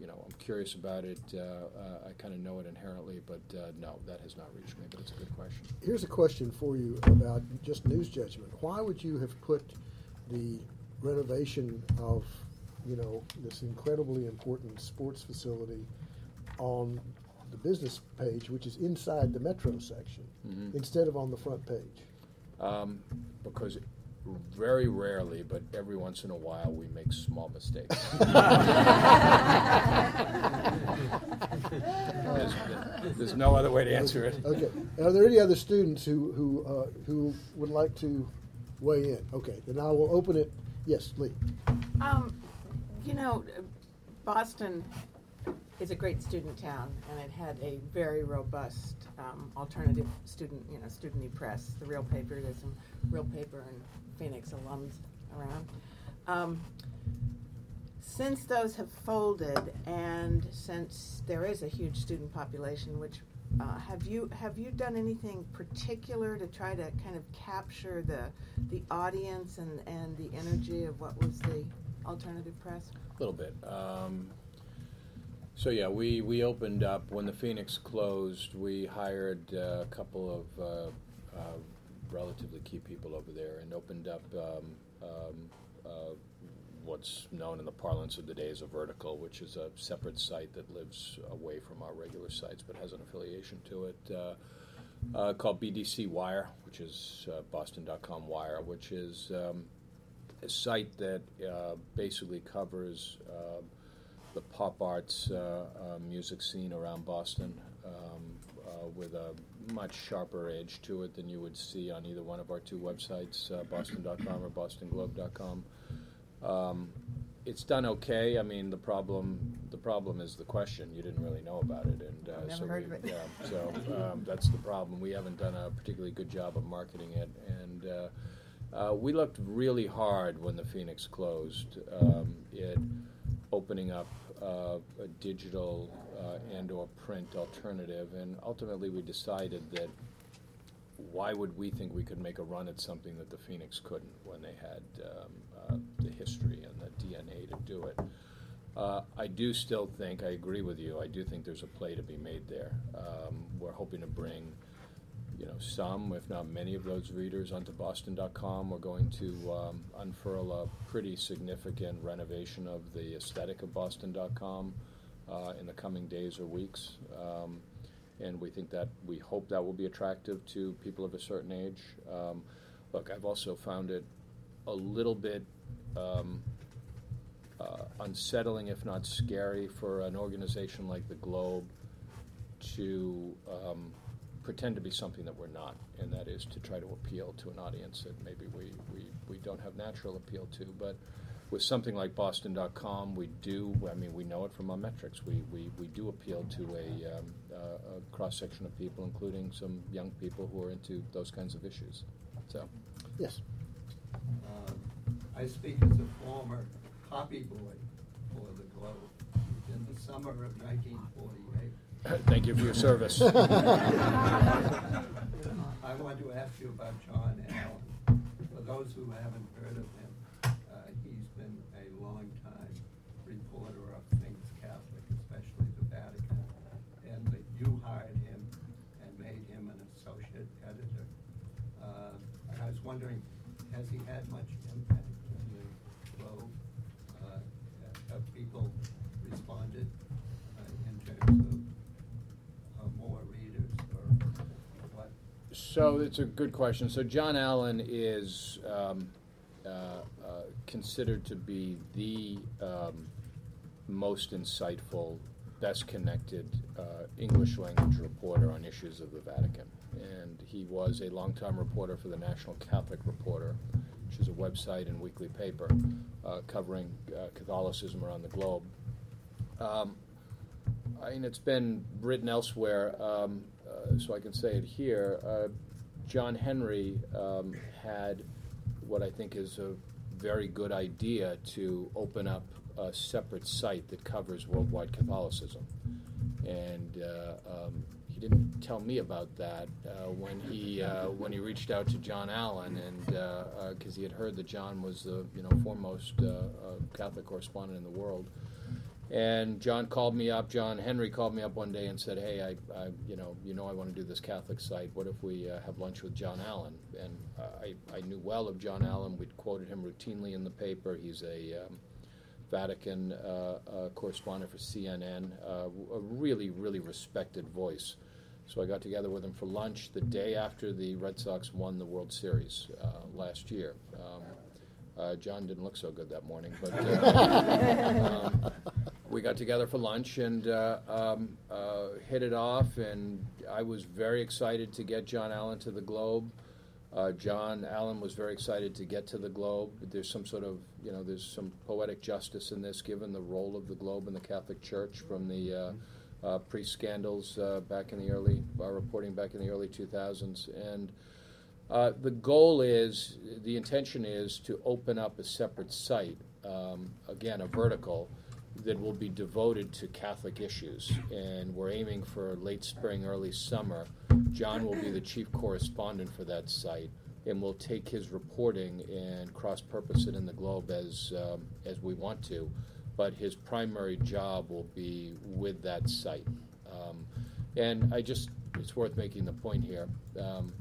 you know, I'm curious about it. Uh, uh, I kind of know it inherently, but uh, no, that has not reached me. But it's a good question. Here's a question for you about just news judgment. Why would you have put the renovation of, you know, this incredibly important sports facility on the business page, which is inside the metro section, Mhm. instead of on the front page? Um, because very rarely, but every once in a while, we make small mistakes. there's, there's no other way to answer it. Okay. Are there any other students who who uh, who would like to weigh in? Okay, then I will open it. Yes, Lee. Um, you know, Boston is a great student town, and it had a very robust um, alternative student, you know, student press. The Real Paper, there's some Real Paper and Phoenix alums around. Um, since those have folded, and since there is a huge student population, which uh, have you have you done anything particular to try to kind of capture the the audience and, and the energy of what was the alternative press? A little bit. Um, so yeah, we, we opened up when the Phoenix closed. We hired uh, a couple of uh, uh, relatively key people over there and opened up um, um, uh, what's known in the parlance of the day as a vertical, which is a separate site that lives away from our regular sites but has an affiliation to it. Uh, uh, called BDC Wire, which is uh, Boston.com Wire, which is um, a site that uh, basically covers uh, the pop arts uh, uh, music scene around Boston um, uh, with a much sharper edge to it than you would see on either one of our two websites, uh, boston.com or bostonglobe.com. Um, it's done okay. I mean, the problem the problem is the question. You didn't really know about it, and uh, so we, yeah, so um, that's the problem. We haven't done a particularly good job of marketing it, and uh, uh, we looked really hard when the Phoenix closed. Um, it opening up uh, a digital uh, and/or print alternative, and ultimately we decided that why would we think we could make a run at something that the Phoenix couldn't when they had um, uh, the history and the DNA to do it? Uh, I do still think, I agree with you, I do think there's a play to be made there. Um, we're hoping to bring, you know, some, if not many of those readers onto Boston.com. We're going to um, unfurl a pretty significant renovation of the aesthetic of Boston.com uh, in the coming days or weeks. Um, and we think that we hope that will be attractive to people of a certain age. Um, look, I've also found it a little bit um, uh, unsettling, if not scary, for an organization like the Globe to um, pretend to be something that we're not, and that is to try to appeal to an audience that maybe we, we, we don't have natural appeal to. But with something like Boston.com, we do, I mean, we know it from our metrics. We, we, we do appeal to a, um, uh, a cross section of people, including some young people who are into those kinds of issues. So, Yes. Um, I speak as a former copy boy for the Globe in the summer of 1948. Thank you for your service. I want to ask you about John Allen. For those who haven't heard of him, uh, he's been a long-time reporter of things Catholic, especially the Vatican, and that you hired him and made him an associate editor. Uh, I was wondering, has he had much impact in the Globe? Uh, Have people responded uh, in terms of uh, more readers or what? So it's a good question. So John Allen is um, uh, uh, considered to be the um, most insightful, best connected uh, English language reporter on issues of the Vatican. And he was a longtime reporter for the National Catholic Reporter, which is a website and weekly paper uh, covering uh, Catholicism around the globe. Um, I mean, it's been written elsewhere, um, so I can say it here. Uh, John Henry um, had what I think is a very good idea to open up a separate site that covers worldwide Catholicism. And uh, um, he didn't tell me about that uh, when he uh, when he reached out to John Allen, and because he had heard that John was the you know foremost uh, uh, Catholic correspondent in the world. And John called me up. John Henry called me up one day and said, "Hey, I, I you know, you know, I want to do this Catholic site. What if we uh, have lunch with John Allen?" And uh, I, I knew well of John Allen. We'd quoted him routinely in the paper. He's a um, Vatican uh, uh, correspondent for CNN, uh, a really, really respected voice. So I got together with him for lunch the day after the Red Sox won the World Series uh, last year. Um, uh, John didn't look so good that morning, but uh, um, we got together for lunch and uh, um, uh, hit it off. And I was very excited to get John Allen to the Globe. Uh, John Allen was very excited to get to the Globe. There's some sort of, you know, there's some poetic justice in this, given the role of the Globe in the Catholic Church from the uh, uh, pre-scandals uh, back in the early, reporting back in the early 2000s, and uh, the goal is, the intention is to open up a separate site, um, again, a vertical, that will be devoted to Catholic issues. And we're aiming for late spring, early summer. John will be the chief correspondent for that site, and we'll take his reporting and cross-purpose it in the Globe as, um, as we want to. But his primary job will be with that site. Um, and I just, it's worth making the point here. Um,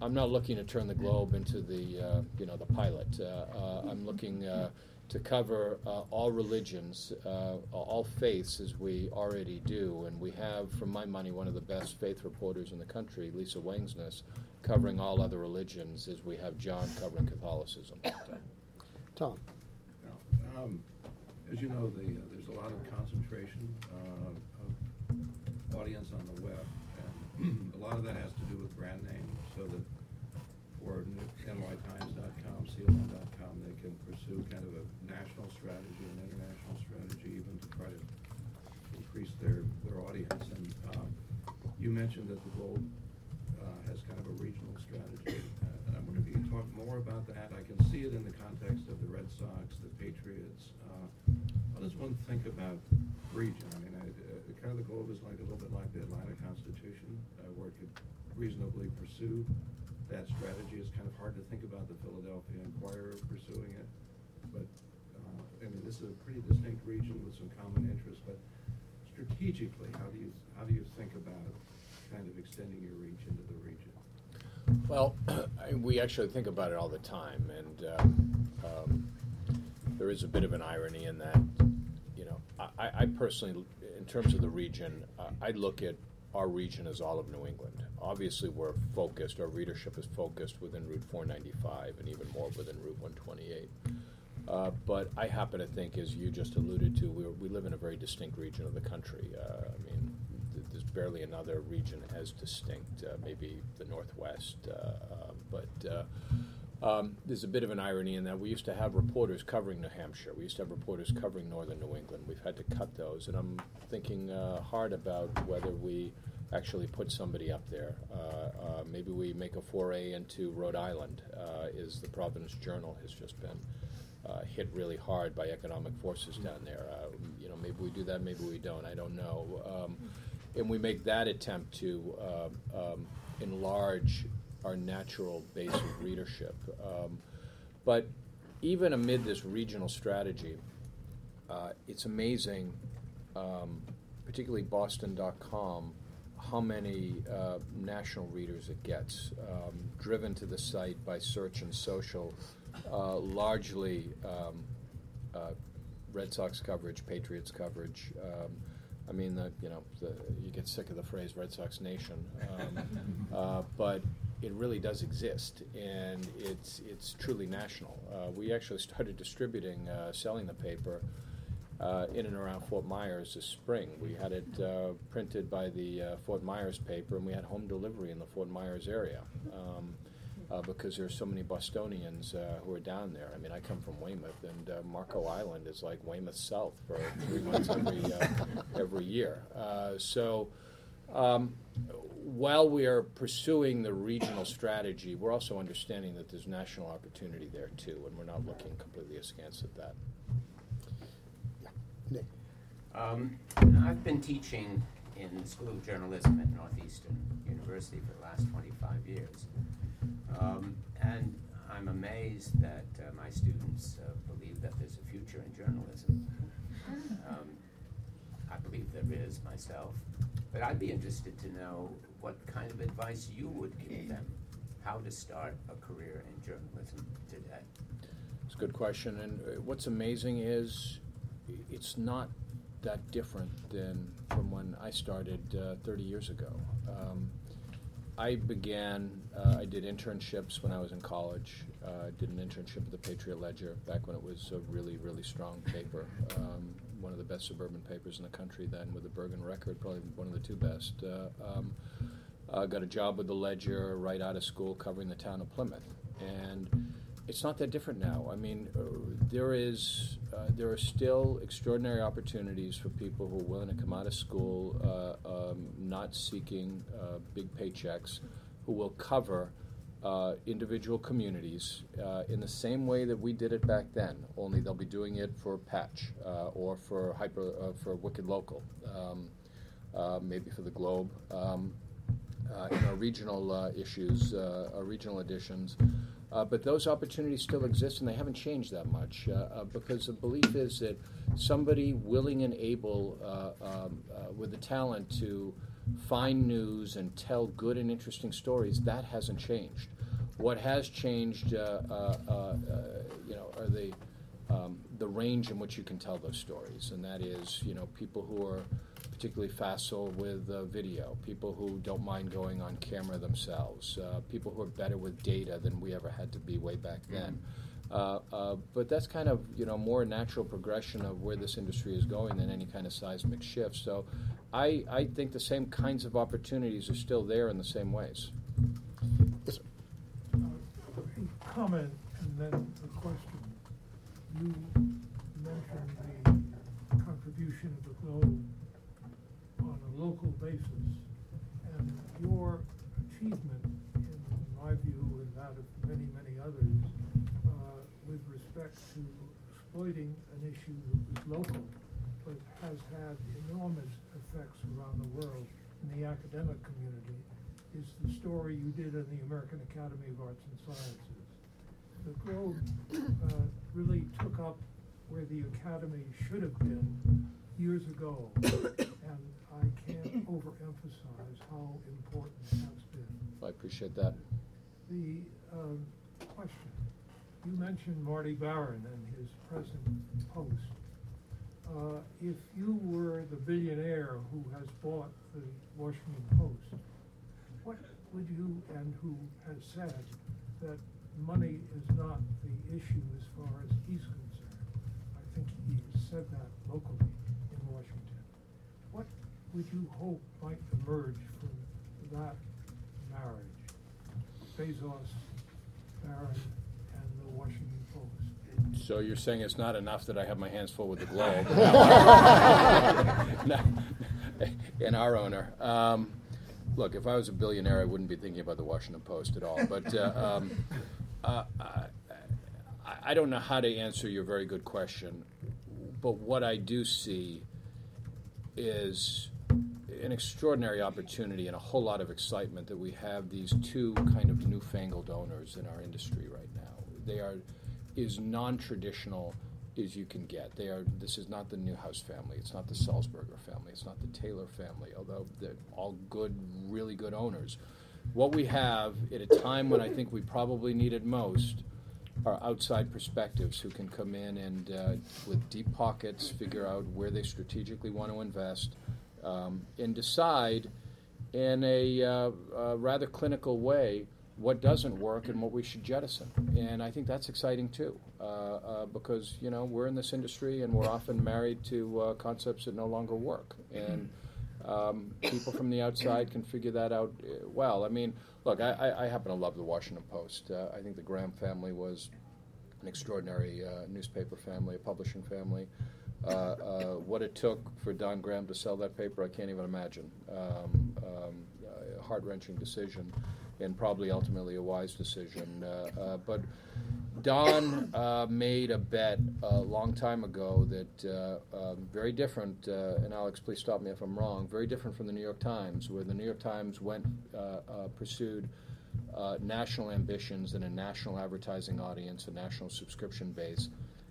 I'm not looking to turn the globe into the, uh, you know, the pilot. Uh, uh, I'm looking uh, to cover uh, all religions, uh, all faiths, as we already do, and we have, for my money, one of the best faith reporters in the country, Lisa Wangsness, covering all other religions, as we have John covering Catholicism. Tom. Yeah, um, As you know, the, uh, there's a lot of concentration uh, of audience on the web, and a lot of that has to do with brand name, so that for nytimes.com, cnn.com, they can pursue kind of a strategy and international strategy, even to try to increase their, their audience. And um, you mentioned that the Globe uh, has kind of a regional strategy. Uh, and I wonder if you can talk more about that. I can see it in the context of the Red Sox, the Patriots. Uh, how does one think about region? I mean, I, uh, kind of the Globe is like a little bit like the Atlanta Constitution, uh, where it could reasonably pursue that strategy. It's kind of hard to think about the Philadelphia Inquirer pursuing it. Uh, I mean, this is a pretty distinct region with some common interests, but strategically, how do you, how do you think about kind of extending your reach into the region? Well, we actually think about it all the time, and um, um, there is a bit of an irony in that, you know, I, I personally, in terms of the region, uh, I look at our region as all of New England. Obviously, we're focused, our readership is focused within Route 495 and even more within Route 128. Uh, but I happen to think, as you just alluded to, we, we live in a very distinct region of the country. Uh, I mean, th- there's barely another region as distinct, uh, maybe the Northwest. Uh, uh, but uh, um, there's a bit of an irony in that we used to have reporters covering New Hampshire. We used to have reporters covering northern New England. We've had to cut those, and I'm thinking uh, hard about whether we actually put somebody up there. Uh, uh, maybe we make a foray into Rhode Island, uh, is the Providence Journal has just been uh, hit really hard by economic forces down there. Uh, you know, maybe we do that, maybe we don't. I don't know. Um, and we make that attempt to um, um, enlarge our natural base of readership. Um, but even amid this regional strategy, uh, it's amazing, um, particularly Boston.com, how many uh, national readers it gets, um, driven to the site by search and social, uh, largely um, uh, Red Sox coverage, Patriots coverage. Um, I mean, the, you know, the, you get sick of the phrase "Red Sox Nation," um, uh, but it really does exist, and it's it's truly national. Uh, we actually started distributing, uh, selling the paper uh, in and around Fort Myers this spring. We had it uh, printed by the uh, Fort Myers paper, and we had home delivery in the Fort Myers area. Um, uh, because there's so many Bostonians uh, who are down there. I mean, I come from Weymouth, and uh, Marco Island is like Weymouth South for three months every uh, every year. Uh, so, um, while we are pursuing the regional strategy, we're also understanding that there's national opportunity there too, and we're not looking completely askance at that. Nick. Um, I've been teaching in the School of Journalism at Northeastern University for the last 25 years. Um, and I'm amazed that uh, my students uh, believe that there's a future in journalism. Um, I believe there is myself. But I'd be interested to know what kind of advice you would give them how to start a career in journalism today. It's a good question, and uh, what's amazing is it's not that different than from when I started uh, 30 years ago. Um, I began, uh, I did internships when I was in college. Uh, did an internship at the Patriot Ledger back when it was a really, really strong paper. Um, one of the best suburban papers in the country then with the Bergen Record, probably one of the two best. Uh, um, got a job with the Ledger right out of school covering the town of Plymouth. And it's not that different now. I mean, uh, there is uh, there are still extraordinary opportunities for people who are willing to come out of school, uh, um, not seeking uh, big paychecks, who will cover uh, individual communities uh, in the same way that we did it back then. Only they'll be doing it for Patch or for hyper for Wicked Local, um, maybe for the Globe. Um, in our regional issues, our regional editions. Uh, but those opportunities still exist, and they haven't changed that much uh, uh, because the belief is that somebody willing and able, uh, um, uh, with the talent to find news and tell good and interesting stories, that hasn't changed. What has changed, you know, are the um, the range in which you can tell those stories, and that is, you know, people who are particularly facile with uh, video, people who don't mind going on camera themselves, uh, people who are better with data than we ever had to be way back then. Uh, uh, but that's kind of you know more natural progression of where this industry is going than any kind of seismic shift. So, I I think the same kinds of opportunities are still there in the same ways. Yes, sir. Comment and then a question. You mentioned the contribution of the Globe on a local basis, and your achievement, in my view, and that of many, many others, uh, with respect to exploiting an issue that was local, but has had enormous effects around the world in the academic community, is the story you did in the American Academy of Arts and Sciences. The Globe uh, really took up where the Academy should have been years ago, and I can't overemphasize how important that's been. I appreciate that. The um, question, you mentioned Marty Baron and his present post. Uh, If you were the billionaire who has bought the Washington Post, what would you, and who has said that money is not the issue as far as he's concerned? I think he said that locally in Washington. What would you hope might emerge from that marriage? Bezos, Baron, and the Washington Post. So you're saying it's not enough that I have my hands full with the Globe? No. and our owner. Um, look, if I was a billionaire, I wouldn't be thinking about the Washington Post at all. But uh, um, uh, I, I don't know how to answer your very good question. But what I do see is an extraordinary opportunity and a whole lot of excitement that we have these two kind of newfangled owners in our industry right now. They are as non-traditional as you can get. They are. This is not the Newhouse family. It's not the Sulzberger family. It's not the Taylor family. Although they're all good, really good owners. What we have at a time when I think we probably need it most are outside perspectives who can come in and, uh, with deep pockets, figure out where they strategically want to invest, um, and decide in a uh, uh, rather clinical way what doesn't work and what we should jettison. And I think that's exciting too, uh, uh, because you know we're in this industry and we're often married to uh, concepts that no longer work. And um, people from the outside can figure that out uh, well. I mean, look, I, I, I happen to love the Washington Post. I think the Graham family was an extraordinary newspaper family, a publishing family. Uh, uh, what it took for Don Graham to sell that paper, I can't even imagine. Um, um, a heart wrenching decision, and probably ultimately a wise decision. Uh, uh, but Don made a bet a long time ago that um, very different, and Alex, please stop me if I'm wrong, very different from the New York Times, where the New York Times went pursued uh, national ambitions and a national advertising audience, a national subscription base.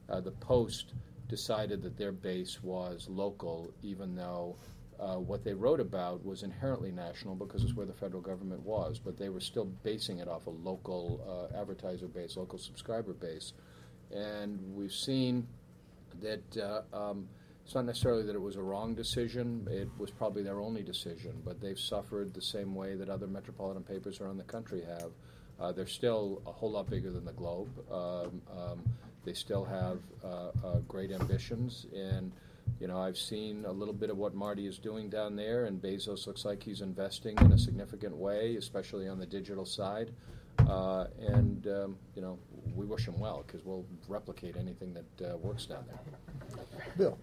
Uh, the Post decided that their base was local, even though uh, what they wrote about was inherently national because it's where the federal government was, but they were still basing it off a local uh, advertiser base, local subscriber base. And we've seen that uh, um, it's not necessarily that it was a wrong decision, it was probably their only decision, but they've suffered the same way that other metropolitan papers around the country have. Uh, they're still a whole lot bigger than the Globe. Um, um, they still have uh, uh, great ambitions, and you know I've seen a little bit of what Marty is doing down there, and Bezos looks like he's investing in a significant way, especially on the digital side. Uh, and um, you know we wish him well because we'll replicate anything that uh, works down there. Bill.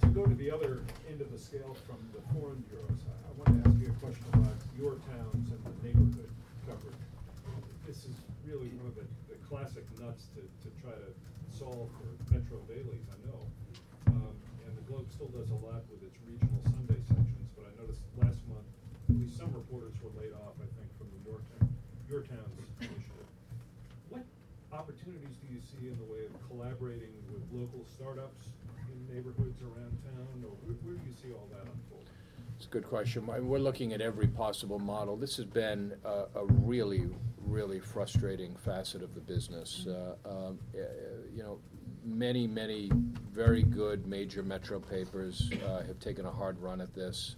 To go to the other end of the scale from the foreign bureaus, I I want to ask you a question about your towns and the neighborhood coverage. This is really one of the, the classic nuts to, to try to solve for metro dailies, I know. Um, and the Globe still does a lot with its regional Sunday sections, but I noticed last month, at least some reporters were laid off, I think, from the Yorktown, your town's initiative. What opportunities do you see in the way of collaborating with local startups in neighborhoods around town, or where, where do you see all that unfold? It's a good question. We're looking at every possible model. This has been a, a really, really frustrating facet of the business. Uh, um, uh, you know, many, many very good major metro papers uh, have taken a hard run at this.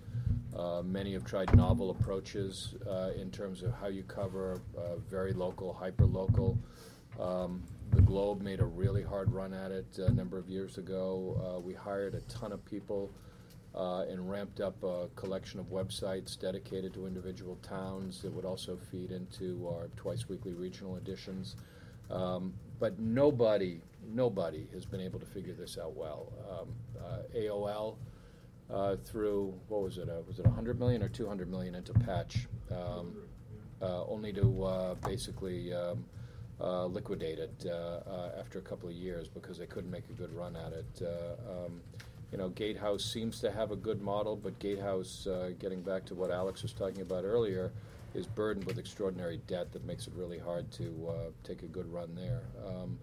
Uh, many have tried novel approaches uh, in terms of how you cover uh, very local, hyper local. Um, the Globe made a really hard run at it a number of years ago. Uh, we hired a ton of people uh, and ramped up a collection of websites dedicated to individual towns that would also feed into our twice weekly regional editions. Um, but nobody, nobody has been able to figure this out well. Um, uh, AOL uh, through what was it? Uh, was it 100 million or 200 million into patch, um, uh, only to uh, basically um, liquidate it after a couple of years because they couldn't make a good run at it. You know, Gatehouse seems to have a good model, but Gatehouse, uh, getting back to what Alex was talking about earlier, is burdened with extraordinary debt that makes it really hard to uh, take a good run there. Um,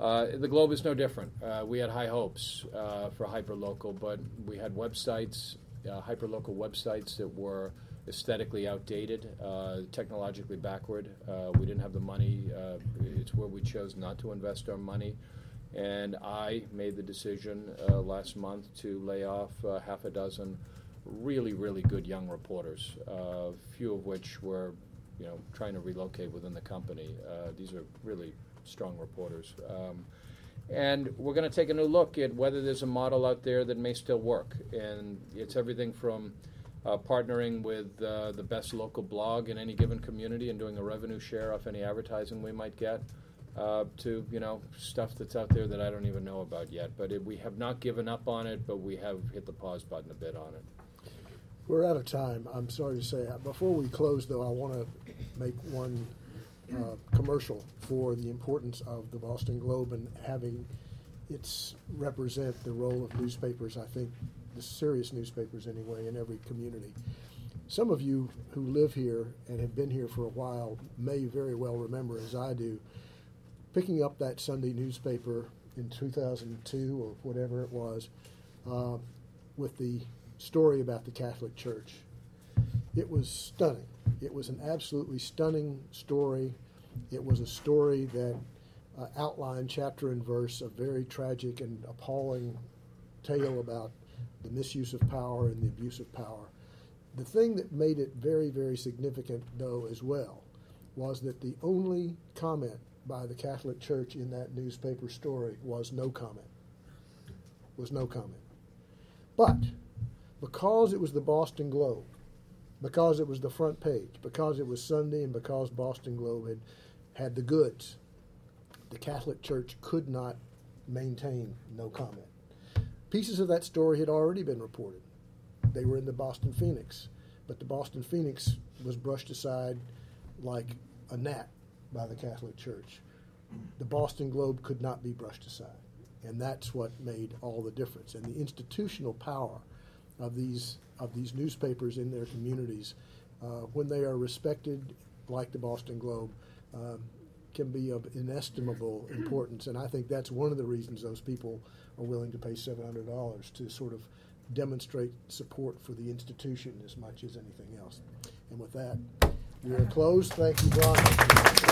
uh, the Globe is no different. Uh, we had high hopes uh, for hyperlocal, but we had websites, uh, hyperlocal websites that were aesthetically outdated, technologically backward. We didn't have the money. It's where we chose not to invest our money. And I made the decision uh, last month to lay off uh, half a dozen really, really good young reporters, uh, few of which were, you know, trying to relocate within the company. Uh, these are really strong reporters. Um, and we're going to take a new look at whether there's a model out there that may still work. And it's everything from uh, partnering with uh, the best local blog in any given community and doing a revenue share off any advertising we might get. Uh, to you know stuff that's out there that I don't even know about yet, but it, we have not given up on it, but we have hit the pause button a bit on it. We're out of time. I'm sorry to say. Before we close, though, I want to make one uh, commercial for the importance of the Boston Globe and having its represent the role of newspapers. I think the serious newspapers, anyway, in every community. Some of you who live here and have been here for a while may very well remember, as I do, picking up that Sunday newspaper in 2002 or whatever it was, uh, with the story about the Catholic Church. It was stunning. It was an absolutely stunning story. It was a story that uh, outlined chapter and verse a very tragic and appalling tale about the misuse of power and the abuse of power. The thing that made it very, very significant, though, as well, was that the only comment by the Catholic Church in that newspaper story was no comment. Was no comment. But because it was the Boston Globe, because it was the front page, because it was Sunday, and because Boston Globe had had the goods, the Catholic Church could not maintain no comment. Pieces of that story had already been reported. They were in the Boston Phoenix, but the Boston Phoenix was brushed aside like a gnat by the Catholic Church. The Boston Globe could not be brushed aside. And that's what made all the difference. And the institutional power of these of these newspapers in their communities, uh, when they are respected, like the Boston Globe, um, can be of inestimable importance. And I think that's one of the reasons those people are willing to pay seven hundred dollars to sort of demonstrate support for the institution as much as anything else. And with that, we are closed. Thank you, Brian.